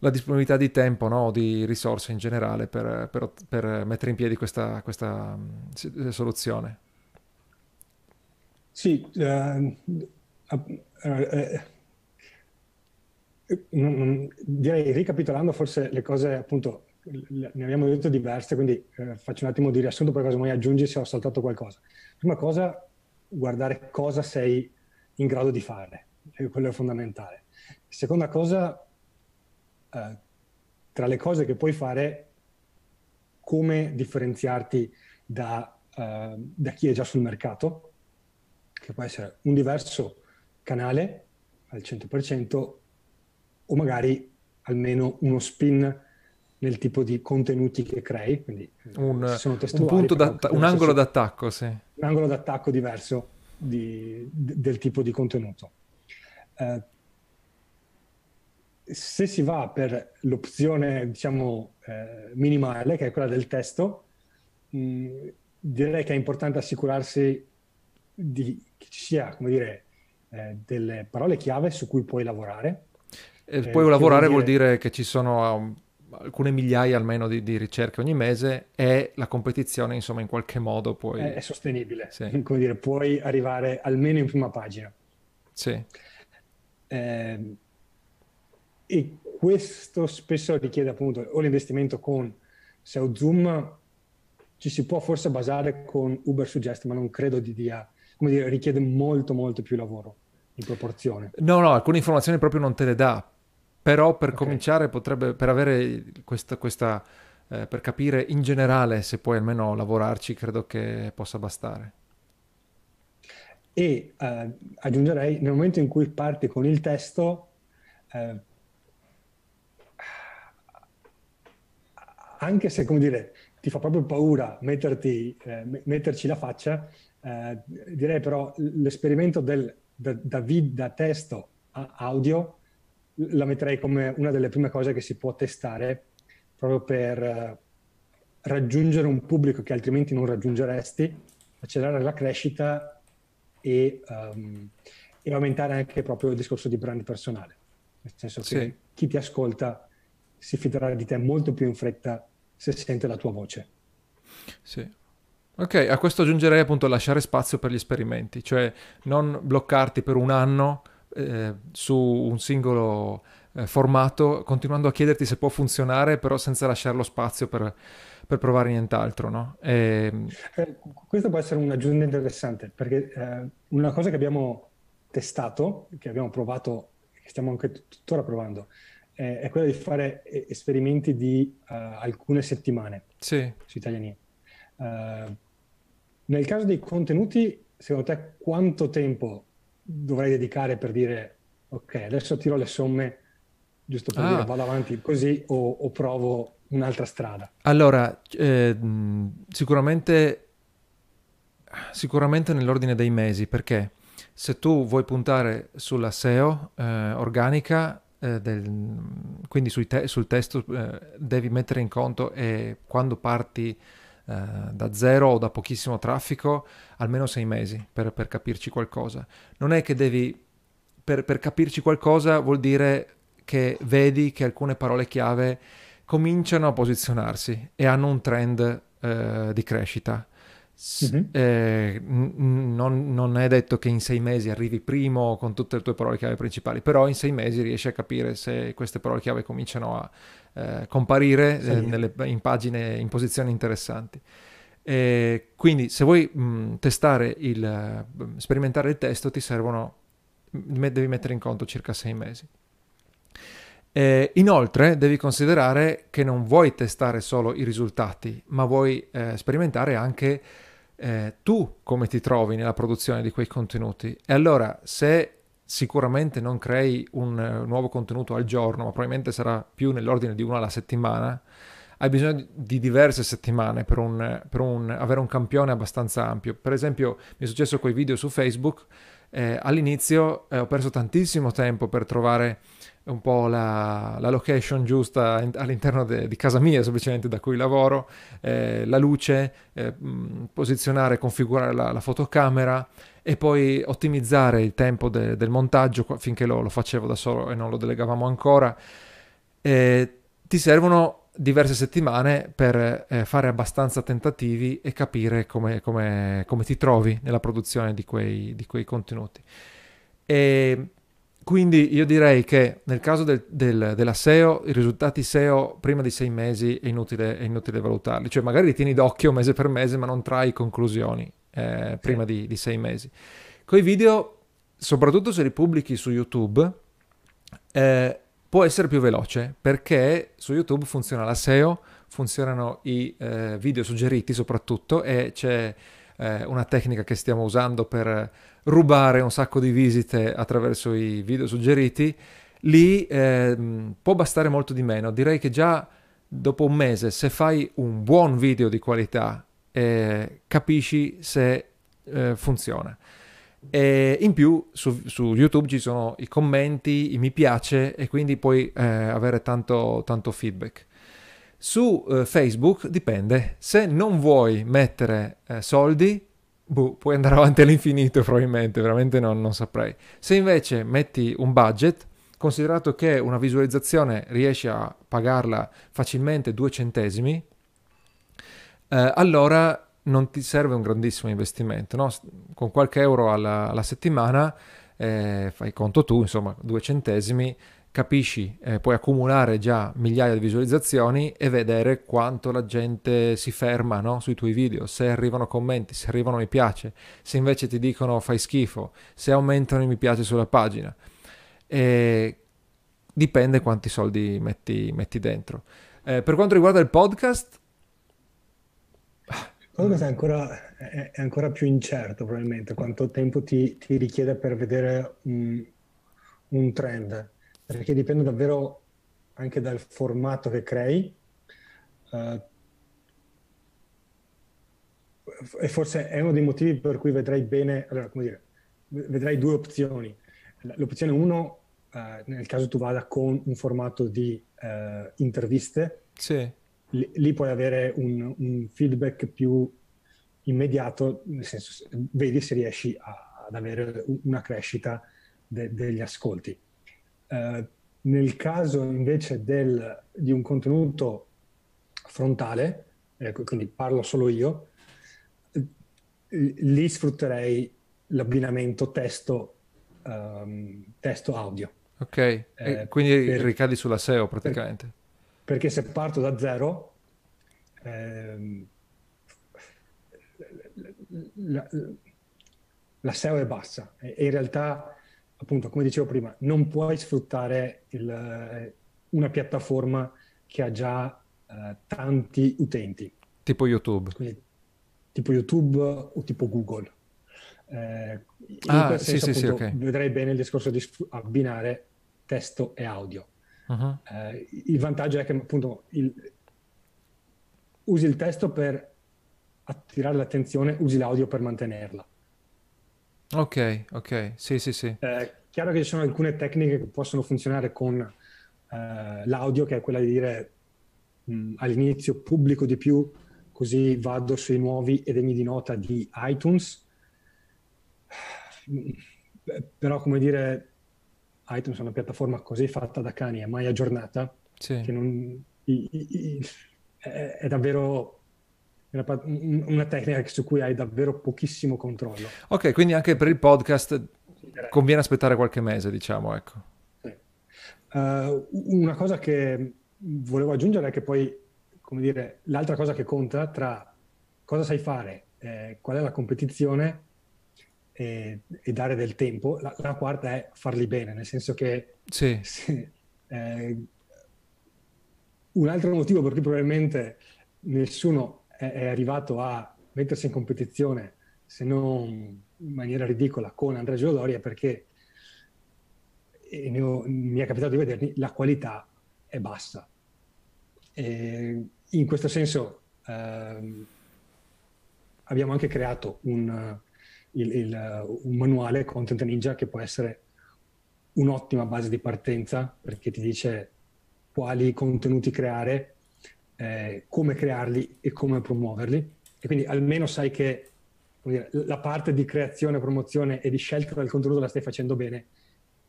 Speaker 1: la disponibilità di tempo o no, di risorse in generale per, per, per mettere in piedi questa, questa um, soluzione.
Speaker 2: Sì, eh, eh, non, direi ricapitolando forse le cose appunto ne abbiamo detto diverse, quindi eh, faccio un attimo di riassunto per cosa mai aggiungi se ho saltato qualcosa. Prima cosa, guardare cosa sei in grado di fare, quello è fondamentale. Seconda cosa, eh, tra le cose che puoi fare, come differenziarti da, uh, da chi è già sul mercato, che può essere un diverso canale al 100% o magari almeno uno spin nel tipo di contenuti che crei, quindi
Speaker 1: eh, un, un, punto da, un angolo d'attacco, sì.
Speaker 2: Un angolo d'attacco diverso di, di, del tipo di contenuto. Eh, se si va per l'opzione, diciamo, eh, minimale, che è quella del testo, mh, direi che è importante assicurarsi di, che ci sia, come dire, eh, delle parole chiave su cui puoi lavorare.
Speaker 1: E eh, puoi lavorare vuol dire... vuol dire che ci sono um, alcune migliaia almeno di, di, ricerche ogni mese e la competizione insomma in qualche modo puoi...
Speaker 2: È, è sostenibile, sì. <laughs> come dire, puoi arrivare almeno in prima pagina.
Speaker 1: Sì.
Speaker 2: Eh, e questo spesso richiede appunto o l'investimento con SEO Zoom, ci si può forse basare con Uber Suggest, ma non credo di dia, come dire, richiede molto molto più lavoro in proporzione.
Speaker 1: No, no, alcune informazioni proprio non te le dà, però per okay. cominciare potrebbe, per avere questa, questa eh, per capire in generale se puoi almeno lavorarci, credo che possa bastare.
Speaker 2: E eh, aggiungerei, nel momento in cui parti con il testo, eh, anche se, come dire, ti fa proprio paura metterti, eh, metterci la faccia, eh, direi però l'esperimento del, da, da, vid, da testo a audio la metterei come una delle prime cose che si può testare proprio per eh, raggiungere un pubblico che altrimenti non raggiungeresti, accelerare la crescita e, um, e aumentare anche proprio il discorso di brand personale. Nel senso sì. che chi ti ascolta si fiderà di te molto più in fretta se sente la tua voce.
Speaker 1: Sì, Ok, a questo aggiungerei appunto lasciare spazio per gli esperimenti, cioè non bloccarti per un anno eh, su un singolo eh, formato, continuando a chiederti se può funzionare, però senza lasciare lo spazio per, per provare nient'altro. No?
Speaker 2: E... Eh, questo può essere un'aggiunta interessante, perché eh, una cosa che abbiamo testato, che abbiamo provato, che stiamo anche tuttora provando, è quella di fare esperimenti di uh, alcune settimane
Speaker 1: sì.
Speaker 2: su italiani. Uh, nel caso dei contenuti, secondo te quanto tempo dovrei dedicare per dire ok, adesso tiro le somme giusto per ah. dire vado avanti così o, o provo un'altra strada?
Speaker 1: Allora, eh, sicuramente, sicuramente nell'ordine dei mesi, perché se tu vuoi puntare sulla SEO eh, organica, eh, del, quindi te- sul testo eh, devi mettere in conto e quando parti eh, da zero o da pochissimo traffico, almeno sei mesi per, per capirci qualcosa. Non è che devi, per, per capirci qualcosa vuol dire che vedi che alcune parole chiave cominciano a posizionarsi e hanno un trend eh, di crescita. Mm-hmm. Eh, n- non, non, è detto che in sei mesi arrivi primo con tutte le tue parole chiave principali, però in sei mesi riesci a capire se queste parole chiave cominciano a eh, comparire sì. eh, nelle, in pagine in posizioni interessanti. E quindi se vuoi mh, testare il, sperimentare il testo ti servono, devi mettere in conto circa sei mesi. E inoltre devi considerare che non vuoi testare solo i risultati, ma vuoi eh, sperimentare anche eh, tu come ti trovi nella produzione di quei contenuti. E allora se sicuramente non crei un uh, nuovo contenuto al giorno, ma probabilmente sarà più nell'ordine di uno alla settimana, hai bisogno di diverse settimane per, un, per un, avere un campione abbastanza ampio. Per esempio, mi è successo con i video su Facebook, eh, all'inizio eh, ho perso tantissimo tempo per trovare un po' la, la location giusta in, all'interno de, di casa mia, semplicemente da cui lavoro, eh, la luce, eh, posizionare, configurare la, la, fotocamera e poi ottimizzare il tempo de, del montaggio finché lo, lo, facevo da solo e non lo delegavamo ancora. Eh, ti servono diverse settimane per eh, fare abbastanza tentativi e capire come, come, come ti trovi nella produzione di quei, di quei contenuti. E quindi io direi che nel caso del, del, della SEO, i risultati SEO prima di sei mesi è inutile, è inutile valutarli, cioè magari li tieni d'occhio mese per mese ma non trai conclusioni eh, prima di, di, sei mesi. Con i video, soprattutto se li pubblichi su YouTube, eh, può essere più veloce perché su YouTube funziona la SEO, funzionano i eh, video suggeriti soprattutto e c'è eh, una tecnica che stiamo usando per rubare un sacco di visite attraverso i video suggeriti, lì eh, può bastare molto di meno. Direi che già dopo un mese, se fai un buon video di qualità, eh, capisci se eh, funziona. E in più su, su, YouTube ci sono i commenti, i mi piace e quindi puoi eh, avere tanto, tanto feedback. Su eh, Facebook dipende, se non vuoi mettere eh, soldi, boh, puoi andare avanti all'infinito probabilmente, veramente non, non saprei. Se invece metti un budget, considerato che una visualizzazione riesci a pagarla facilmente due centesimi, eh, allora non ti serve un grandissimo investimento, no? con qualche euro alla, alla settimana eh, fai conto tu, insomma, due centesimi, capisci, eh, puoi accumulare già migliaia di visualizzazioni e vedere quanto la gente si ferma no? sui tuoi video, se arrivano commenti, se arrivano mi piace, se invece ti dicono fai schifo, se aumentano i mi piace sulla pagina. E dipende quanti soldi metti, metti dentro. Eh, per quanto riguarda il podcast,
Speaker 2: Podcast è ancora, è, è ancora, più incerto probabilmente quanto tempo ti, ti richiede per vedere un, un, trend, perché dipende davvero anche dal formato che crei. Uh, e forse è uno dei motivi per cui vedrai bene, allora come dire, vedrai due opzioni. L'opzione 1, uh, nel caso tu vada con un formato di uh, interviste,
Speaker 1: sì
Speaker 2: lì, lì puoi avere un, un, feedback più immediato, nel senso vedi se riesci a, ad avere una crescita de, degli ascolti. Uh, nel caso invece del, di un contenuto frontale, eh, quindi parlo solo io, lì sfrutterei l'abbinamento testo, um, testo audio.
Speaker 1: Ok, eh, quindi per, ricadi sulla SEO praticamente. Per,
Speaker 2: perché se parto da zero, ehm, la, la, SEO è bassa e, in realtà, appunto, come dicevo prima, non puoi sfruttare il, una piattaforma che ha già eh, tanti utenti.
Speaker 1: Tipo YouTube.
Speaker 2: Quindi, tipo YouTube o tipo Google. Eh,
Speaker 1: ah, sì, senso, sì, appunto, sì, okay.
Speaker 2: vedrei bene il discorso di abbinare testo e audio. Uh-huh. Eh, il vantaggio è che appunto il, usi il testo per attirare l'attenzione, usi l'audio per mantenerla.
Speaker 1: Ok, ok, sì, sì, sì.
Speaker 2: È chiaro che ci sono alcune tecniche che possono funzionare con eh, l'audio, che è quella di dire mh, all'inizio pubblico di più, così vado sui nuovi e degni di nota di iTunes. <sighs> Però, come dire, iTunes è una piattaforma così fatta da cani e mai aggiornata sì. che non, i, i, è, è, davvero una, una, tecnica su cui hai davvero pochissimo controllo.
Speaker 1: Ok, quindi anche per il podcast conviene aspettare qualche mese, diciamo, ecco.
Speaker 2: Sì. Uh, una cosa che volevo aggiungere è che poi, come dire, l'altra cosa che conta tra cosa sai fare, eh, qual è la competizione e, e dare del tempo. La, la, quarta è farli bene, nel senso che
Speaker 1: sì. <laughs> Se,
Speaker 2: eh, un altro motivo per cui probabilmente nessuno è, arrivato a mettersi in competizione, se non in maniera ridicola, con Andrea Giolori è perché ho, mi è capitato di vederli, la qualità è bassa. E in questo senso eh, abbiamo anche creato un, il, il, un manuale Content Ninja che può essere un'ottima base di partenza perché ti dice quali contenuti creare, eh, come crearli e come promuoverli. E quindi almeno sai che dire, la parte di creazione, promozione e di scelta del contenuto la stai facendo bene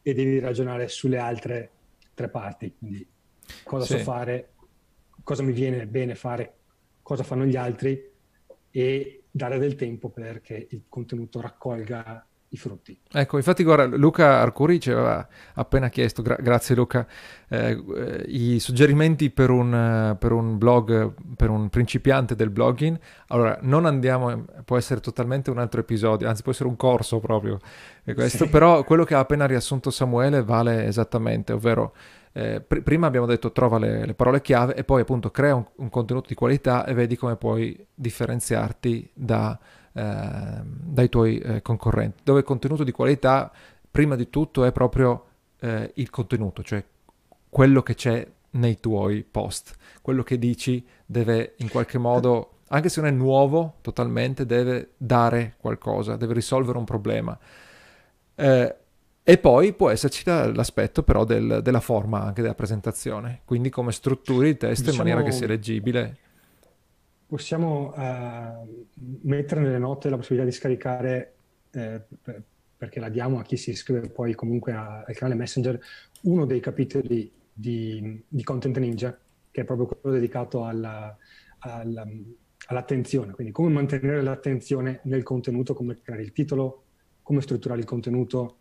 Speaker 2: e devi ragionare sulle altre tre parti. Quindi cosa sì. so fare, cosa mi viene bene fare, cosa fanno gli altri e dare del tempo perché il contenuto raccolga i frutti.
Speaker 1: Ecco, infatti guarda, Luca Arcuri ci aveva appena chiesto, gra- grazie Luca, eh, eh, i suggerimenti per un, per un, blog, per un principiante del blogging. Allora, non andiamo, può essere totalmente un altro episodio, anzi può essere un corso proprio, questo, sì. però quello che ha appena riassunto Samuele vale esattamente, ovvero eh, pr- prima abbiamo detto trova le, le, parole chiave e poi appunto crea un, un, contenuto di qualità e vedi come puoi differenziarti da, eh, dai tuoi eh, concorrenti. Dove il contenuto di qualità, prima di tutto, è proprio eh, il contenuto, cioè quello che c'è nei tuoi post. Quello che dici deve in qualche modo, anche se non è nuovo totalmente, deve dare qualcosa, deve risolvere un problema. Eh, e poi può esserci l'aspetto però del, della forma anche della presentazione, quindi come strutturi il testo diciamo, in maniera che sia leggibile.
Speaker 2: Possiamo uh, mettere nelle note la possibilità di scaricare, eh, perché la diamo a chi si iscrive poi comunque a, al canale Messenger, uno dei capitoli di, di, Content Ninja, che è proprio quello dedicato alla, alla, all'attenzione, quindi come mantenere l'attenzione nel contenuto, come creare il titolo, come strutturare il contenuto.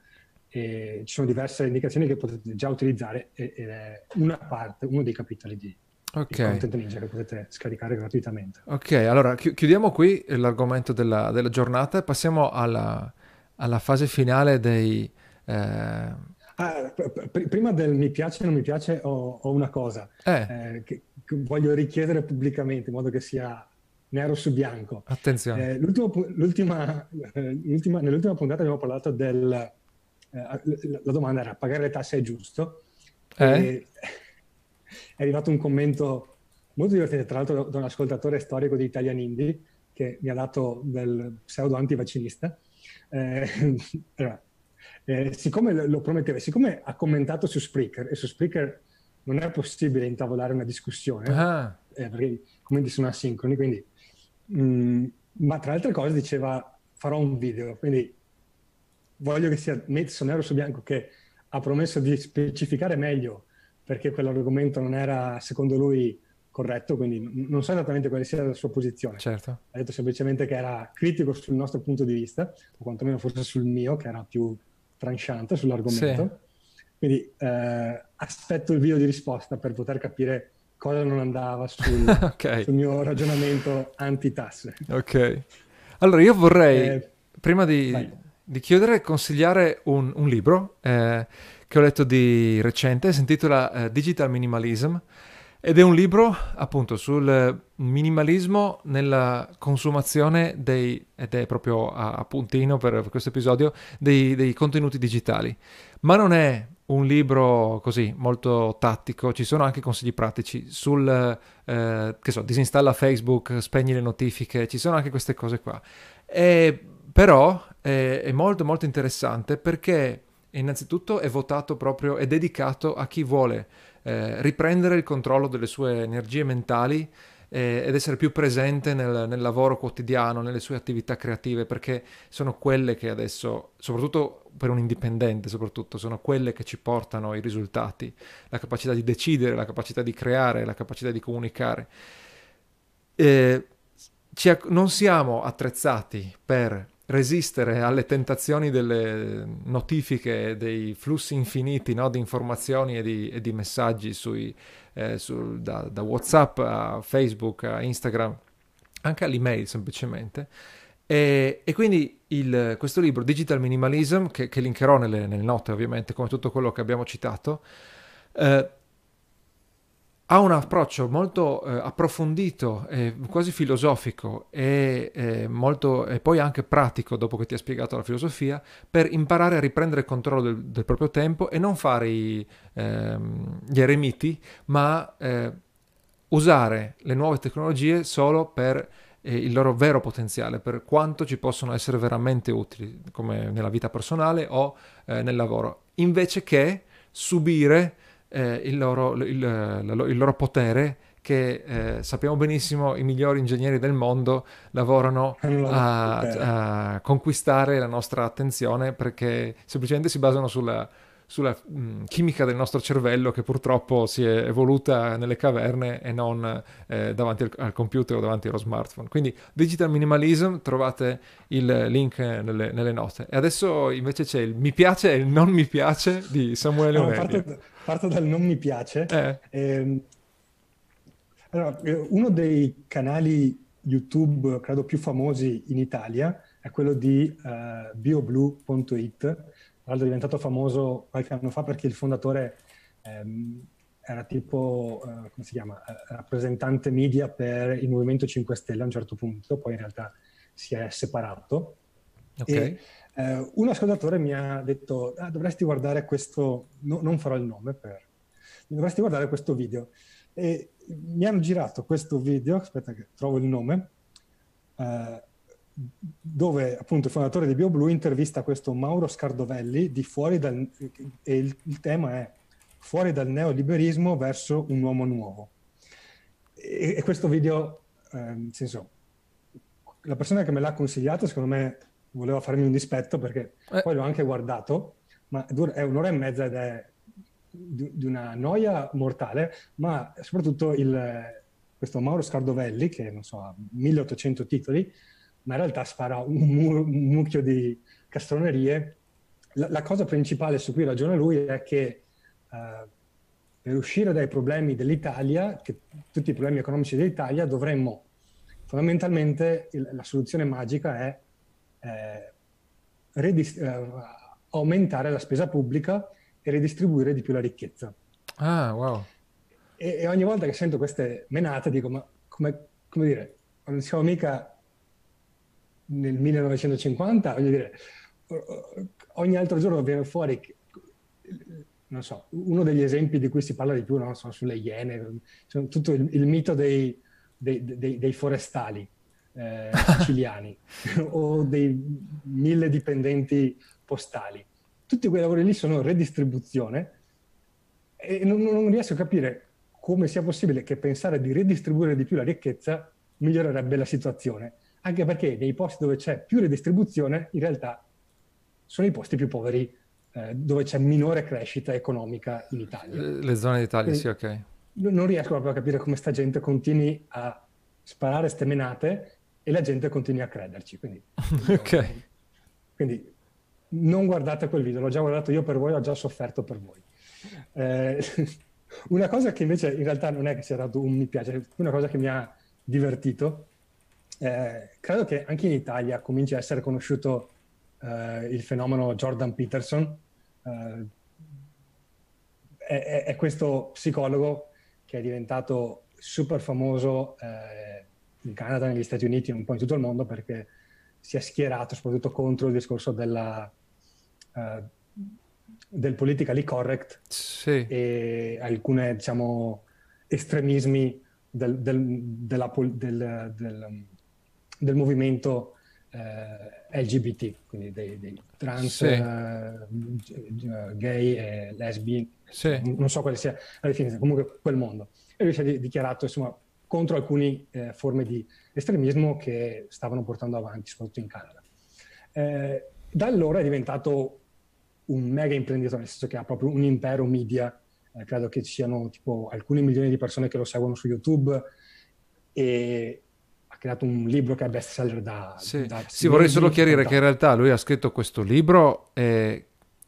Speaker 2: E ci sono diverse indicazioni che potete già utilizzare ed è una parte, uno dei capitoli di, okay. Content Ninja che potete scaricare gratuitamente.
Speaker 1: Ok, allora chiudiamo qui l'argomento della, della giornata e passiamo alla, alla, fase finale dei... Eh...
Speaker 2: Ah, pr- prima del mi piace o non mi piace ho, ho una cosa eh. Eh, che, che, voglio richiedere pubblicamente in modo che sia nero su bianco.
Speaker 1: Attenzione.
Speaker 2: Eh, l'ultima, l'ultima, nell'ultima puntata abbiamo parlato del... Eh, la domanda era pagare le tasse è giusto?
Speaker 1: Eh?
Speaker 2: È arrivato un commento molto divertente, tra l'altro da un ascoltatore storico di Italian Indie, che mi ha dato del pseudo antivaccinista. Eh, <laughs> eh, siccome lo prometteva, siccome ha commentato su Spreaker, e su Spreaker non è possibile intavolare una discussione, ah. eh, perché i commenti sono asincroni, quindi... Mh, mm, ma tra le altre cose diceva farò un video, quindi voglio che sia messo nero su bianco che ha promesso di specificare meglio perché quell'argomento non era, secondo lui, corretto, quindi non so esattamente quale sia la sua posizione.
Speaker 1: Certo.
Speaker 2: Ha detto semplicemente che era critico sul nostro punto di vista, o quantomeno forse sul mio, che era più tranchante sull'argomento. Sì. Quindi eh, aspetto il video di risposta per poter capire cosa non andava sul, <laughs> okay. sul mio ragionamento anti-tasse.
Speaker 1: Ok. Allora io vorrei, eh, prima di, di, chiudere, consigliare un, un libro. Eh, che ho letto di recente, si intitola uh, Digital Minimalism ed è un libro appunto sul minimalismo nella consumazione dei, ed è proprio a, a puntino per, per questo episodio, dei, dei contenuti digitali. Ma non è un libro così molto tattico, ci sono anche consigli pratici sul, eh, che so, disinstalla Facebook, spegni le notifiche, ci sono anche queste cose qua. E, però è, è molto molto interessante perché innanzitutto è votato proprio, è dedicato a chi vuole eh, riprendere il controllo delle sue energie mentali eh, ed essere più presente nel, nel, lavoro quotidiano, nelle sue attività creative, perché sono quelle che adesso, soprattutto per un indipendente, soprattutto, sono quelle che ci portano i risultati, la capacità di decidere, la capacità di creare, la capacità di comunicare. Eh, ci, non siamo attrezzati per resistere alle tentazioni delle notifiche, dei flussi infiniti no, di informazioni e di, e di messaggi sui, eh, sul, da, da, WhatsApp a Facebook a Instagram, anche all'email semplicemente. E, e quindi il, questo libro Digital Minimalism, che, che linkerò nelle, nelle, note ovviamente, come tutto quello che abbiamo citato, eh, ha un approccio molto eh, approfondito, eh, quasi filosofico e, eh, molto, e, poi anche pratico, dopo che ti ha spiegato la filosofia, per imparare a riprendere il controllo del, del proprio tempo e non fare i, ehm, gli eremiti, ma eh, usare le nuove tecnologie solo per eh, il loro vero potenziale, per quanto ci possono essere veramente utili, come nella vita personale o eh, nel lavoro, invece che subire eh, il, loro, il, il, loro, potere che eh, sappiamo benissimo i migliori ingegneri del mondo lavorano <laughs> a, a, conquistare la nostra attenzione perché semplicemente si basano sulla, sulla mh, mm, chimica del nostro cervello che purtroppo si è evoluta nelle caverne e non eh, davanti al, al, computer o davanti allo smartphone. Quindi Digital Minimalism, trovate il link nelle, nelle note. E adesso invece c'è il mi piace e il non mi piace di Samuele Leonelli.
Speaker 2: No, parto, parto, dal non mi piace. Eh. Eh, allora, eh, uno dei canali YouTube, credo più famosi in Italia, è quello di uh, bioblue.it l'altro è diventato famoso qualche anno fa perché il fondatore ehm, era tipo, eh, come si chiama, eh, rappresentante media per il Movimento 5 Stelle a un certo punto, poi in realtà si è separato. Okay. E, eh, un ascoltatore mi ha detto, ah, dovresti guardare questo, no, non farò il nome per, dovresti guardare questo video. E mi hanno girato questo video, aspetta che trovo il nome, eh, dove appunto il fondatore di BioBlue intervista questo Mauro Scardovelli di fuori dal, e il, il tema è fuori dal neoliberismo verso un uomo nuovo. E, e questo video, eh, nel senso, la persona che me l'ha consigliato secondo me voleva farmi un dispetto perché eh. poi l'ho anche guardato, ma è un'ora e mezza ed è di, di una noia mortale, ma soprattutto il, questo Mauro Scardovelli, che non so, ha 1800 titoli, ma in realtà spara un, mu- un mucchio di castronerie. La, la, cosa principale su cui ragiona lui è che uh, per uscire dai problemi dell'Italia, che, tutti i problemi economici dell'Italia, dovremmo fondamentalmente il, la soluzione magica è eh, redist- eh, aumentare la spesa pubblica e ridistribuire di più la ricchezza.
Speaker 1: Ah, wow.
Speaker 2: E, e ogni volta che sento queste menate dico, ma come, come dire, non siamo mica nel 1950, voglio dire, ogni altro giorno viene fuori, non so, uno degli esempi di cui si parla di più no? sono sulle iene, sono tutto il, il mito dei, dei, dei, dei forestali eh, <laughs> siciliani o dei mille dipendenti postali. Tutti quei lavori lì sono redistribuzione e non, non riesco a capire come sia possibile che pensare di redistribuire di più la ricchezza migliorerebbe la situazione, anche perché nei posti dove c'è più redistribuzione in realtà sono i posti più poveri eh, dove c'è minore crescita economica in Italia.
Speaker 1: Le zone d'Italia, Quindi, sì, ok.
Speaker 2: Non riesco proprio a capire come sta gente continui a sparare ste menate e la gente continui a crederci. Quindi, <laughs>
Speaker 1: ok.
Speaker 2: Quindi non guardate quel video, l'ho già guardato io per voi, ho già sofferto per voi. Eh, <laughs> una cosa che invece in realtà non è che sia dato un mi piace, una cosa che mi ha divertito, eh, credo che anche in Italia cominci a essere conosciuto eh, il fenomeno Jordan Peterson. Eh, è, è, questo psicologo che è diventato super famoso eh, in Canada, negli Stati Uniti e un po' in tutto il mondo perché si è schierato soprattutto contro il discorso della, uh, del politically correct
Speaker 1: sì.
Speaker 2: e alcuni diciamo, estremismi del, del, della, del, del movimento eh, LGBT, quindi dei, dei trans, sì. eh, gay e lesbi,
Speaker 1: sì.
Speaker 2: non so quale sia la definizione, comunque quel mondo. E lui si è dichiarato insomma, contro alcune eh, forme di estremismo che stavano portando avanti, soprattutto in Canada. Eh, da allora è diventato un mega imprenditore, nel senso che ha proprio un impero media, eh, credo che ci siano tipo alcuni milioni di persone che lo seguono su YouTube e creato un libro che è best seller da...
Speaker 1: Sì,
Speaker 2: da
Speaker 1: sì vorrei solo chiarire che in realtà lui ha scritto questo libro eh,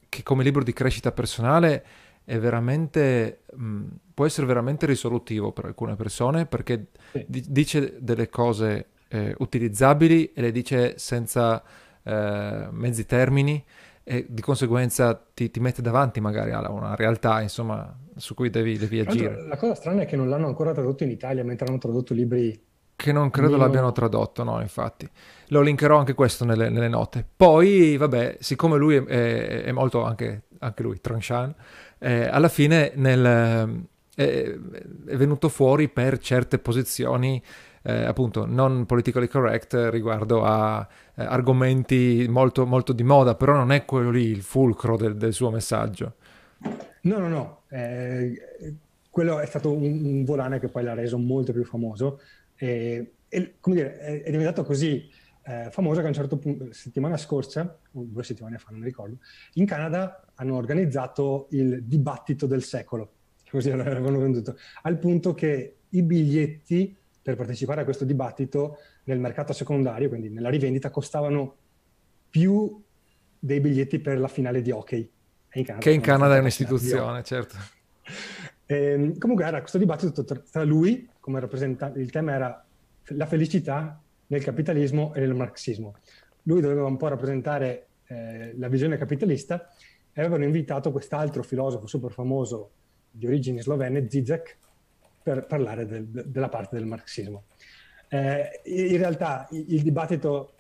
Speaker 1: che come libro di crescita personale è veramente, mh, può essere veramente risolutivo per alcune persone perché sì. d- dice delle cose eh, utilizzabili e le dice senza eh, mezzi termini e di conseguenza ti, ti, mette davanti magari a una realtà insomma, su cui devi, devi agire.
Speaker 2: La cosa strana è che non l'hanno ancora tradotto in Italia mentre hanno tradotto libri
Speaker 1: che non credo Mino... l'abbiano tradotto, no, infatti. Lo linkerò anche questo nelle, nelle note. Poi, vabbè, siccome lui è, è, è molto, anche, anche lui, tranchant, eh, alla fine nel, è, è, venuto fuori per certe posizioni eh, appunto non politically correct riguardo a eh, argomenti molto, molto di moda, però non è quello lì il fulcro del, del suo messaggio.
Speaker 2: No, no, no. Eh, quello è stato un, un, volane che poi l'ha reso molto più famoso. E, e come dire, è, è diventato così eh, famoso che a un certo punto, settimana scorsa, o due settimane fa, non mi ricordo, in Canada hanno organizzato il dibattito del secolo, così l'avevano venduto, al punto che i biglietti per partecipare a questo dibattito nel mercato secondario, quindi nella rivendita, costavano più dei biglietti per la finale di hockey.
Speaker 1: In Canada, che in Canada è un'istituzione, certo.
Speaker 2: E, ehm, comunque era questo dibattito tra lui, come rappresentante, il tema era la felicità nel capitalismo e nel marxismo. Lui doveva un po' rappresentare eh, la visione capitalista e avevano invitato quest'altro filosofo super famoso di origini slovene, Zizek, per parlare del, de, della parte del marxismo. Eh, in realtà il, dibattito,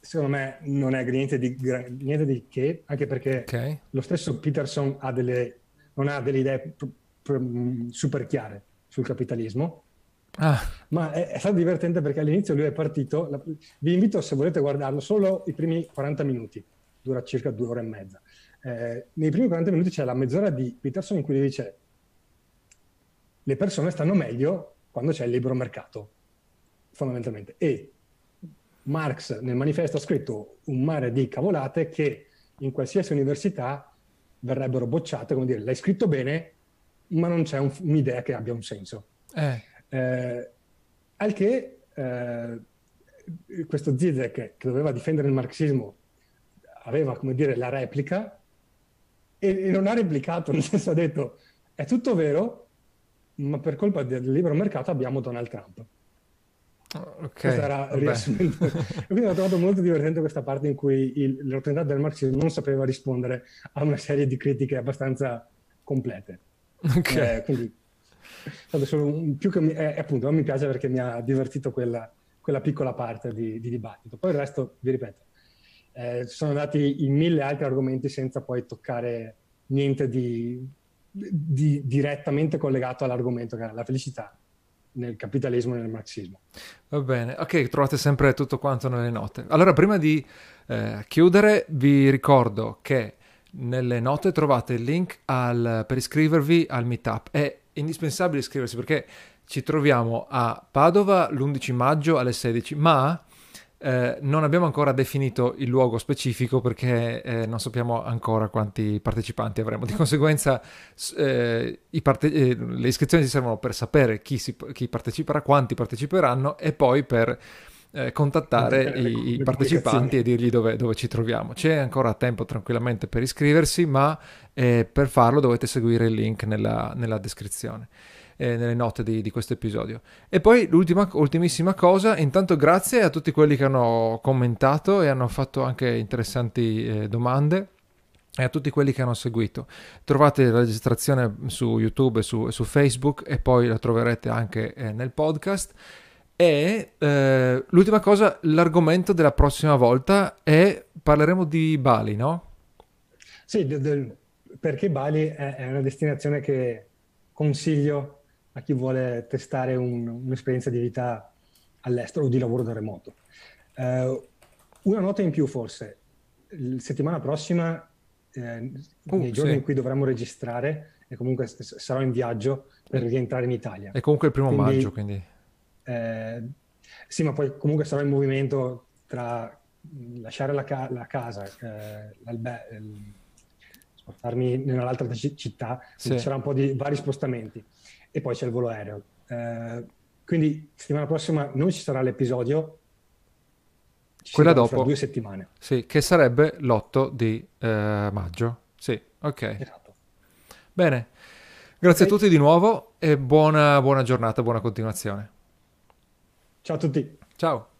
Speaker 2: secondo me, non è niente di, niente di che, anche perché okay. lo stesso Peterson ha delle, non ha delle idee super chiare sul capitalismo, Ah. Ma è, è, stato divertente perché all'inizio lui è partito. La, vi invito, se volete guardarlo, solo i primi 40 minuti, dura circa due ore e mezza. Eh, nei primi 40 minuti c'è la mezz'ora di Peterson in cui dice le persone stanno meglio quando c'è il libero mercato, fondamentalmente. E Marx nel manifesto ha scritto un mare di cavolate che in qualsiasi università verrebbero bocciate, come dire, l'hai scritto bene, ma non c'è un, un'idea che abbia un senso. Eh. Eh, al che eh, questo Zizek, che, doveva difendere il marxismo, aveva, come dire, la replica e, e non ha replicato, <laughs> nel senso ha detto, è tutto vero, ma per colpa del libero mercato abbiamo Donald Trump.
Speaker 1: Okay,
Speaker 2: Questo era riassunto. <laughs> quindi ho trovato molto divertente questa parte in cui il, l'autorità del marxismo non sapeva rispondere a una serie di critiche abbastanza complete.
Speaker 1: Okay.
Speaker 2: Eh, quindi un, più che mi, eh, appunto non mi piace perché mi ha divertito quella, quella piccola parte di, di, dibattito. Poi il resto, vi ripeto, eh, sono andati in mille altri argomenti senza poi toccare niente di, di direttamente collegato all'argomento che era la felicità nel capitalismo e nel marxismo.
Speaker 1: Va bene, ok, trovate sempre tutto quanto nelle note. Allora, prima di eh, chiudere, vi ricordo che nelle note trovate il link al, per iscrivervi al meetup. È indispensabile iscriversi perché ci troviamo a Padova l'11 maggio alle 16, ma eh, non abbiamo ancora definito il luogo specifico perché eh, non sappiamo ancora quanti partecipanti avremo. Di conseguenza, eh, parte- eh, le iscrizioni ci servono per sapere chi, si- chi, parteciperà, quanti parteciperanno e poi per eh, contattare i, i partecipanti e dirgli dove, dove, ci troviamo. C'è ancora tempo tranquillamente per iscriversi, ma eh, per farlo dovete seguire il link nella, nella descrizione eh, nelle note di, di, questo episodio. E poi l'ultima, ultimissima cosa, intanto grazie a tutti quelli che hanno commentato e hanno fatto anche interessanti eh, domande e a tutti quelli che hanno seguito. Trovate la registrazione su YouTube e su, su Facebook e poi la troverete anche eh, nel podcast. E eh, l'ultima cosa, l'argomento della prossima volta è parleremo di Bali, no?
Speaker 2: Sì, de, de, perché Bali è, è, una destinazione che consiglio a chi vuole testare un, un'esperienza di vita all'estero o di lavoro da remoto. Uh, una nota in più forse, la settimana prossima, eh, uh, nei giorni sì. in cui dovremo registrare, e comunque sarò in viaggio per rientrare in Italia.
Speaker 1: È comunque il primo quindi, maggio, quindi...
Speaker 2: Eh, sì, ma poi comunque sarò in movimento tra lasciare la, ca- la casa, eh, spostarmi nell'altra città, sì. ci sarà un po' di vari spostamenti e poi c'è il volo aereo. Eh, quindi settimana prossima non ci sarà l'episodio,
Speaker 1: ci quella dopo
Speaker 2: due settimane.
Speaker 1: Sì, che sarebbe l'8 di eh, maggio. Sì, ok.
Speaker 2: Esatto.
Speaker 1: Bene, grazie okay. a tutti di nuovo e buona, buona giornata, buona continuazione.
Speaker 2: Ciao a tutti.
Speaker 1: Ciao.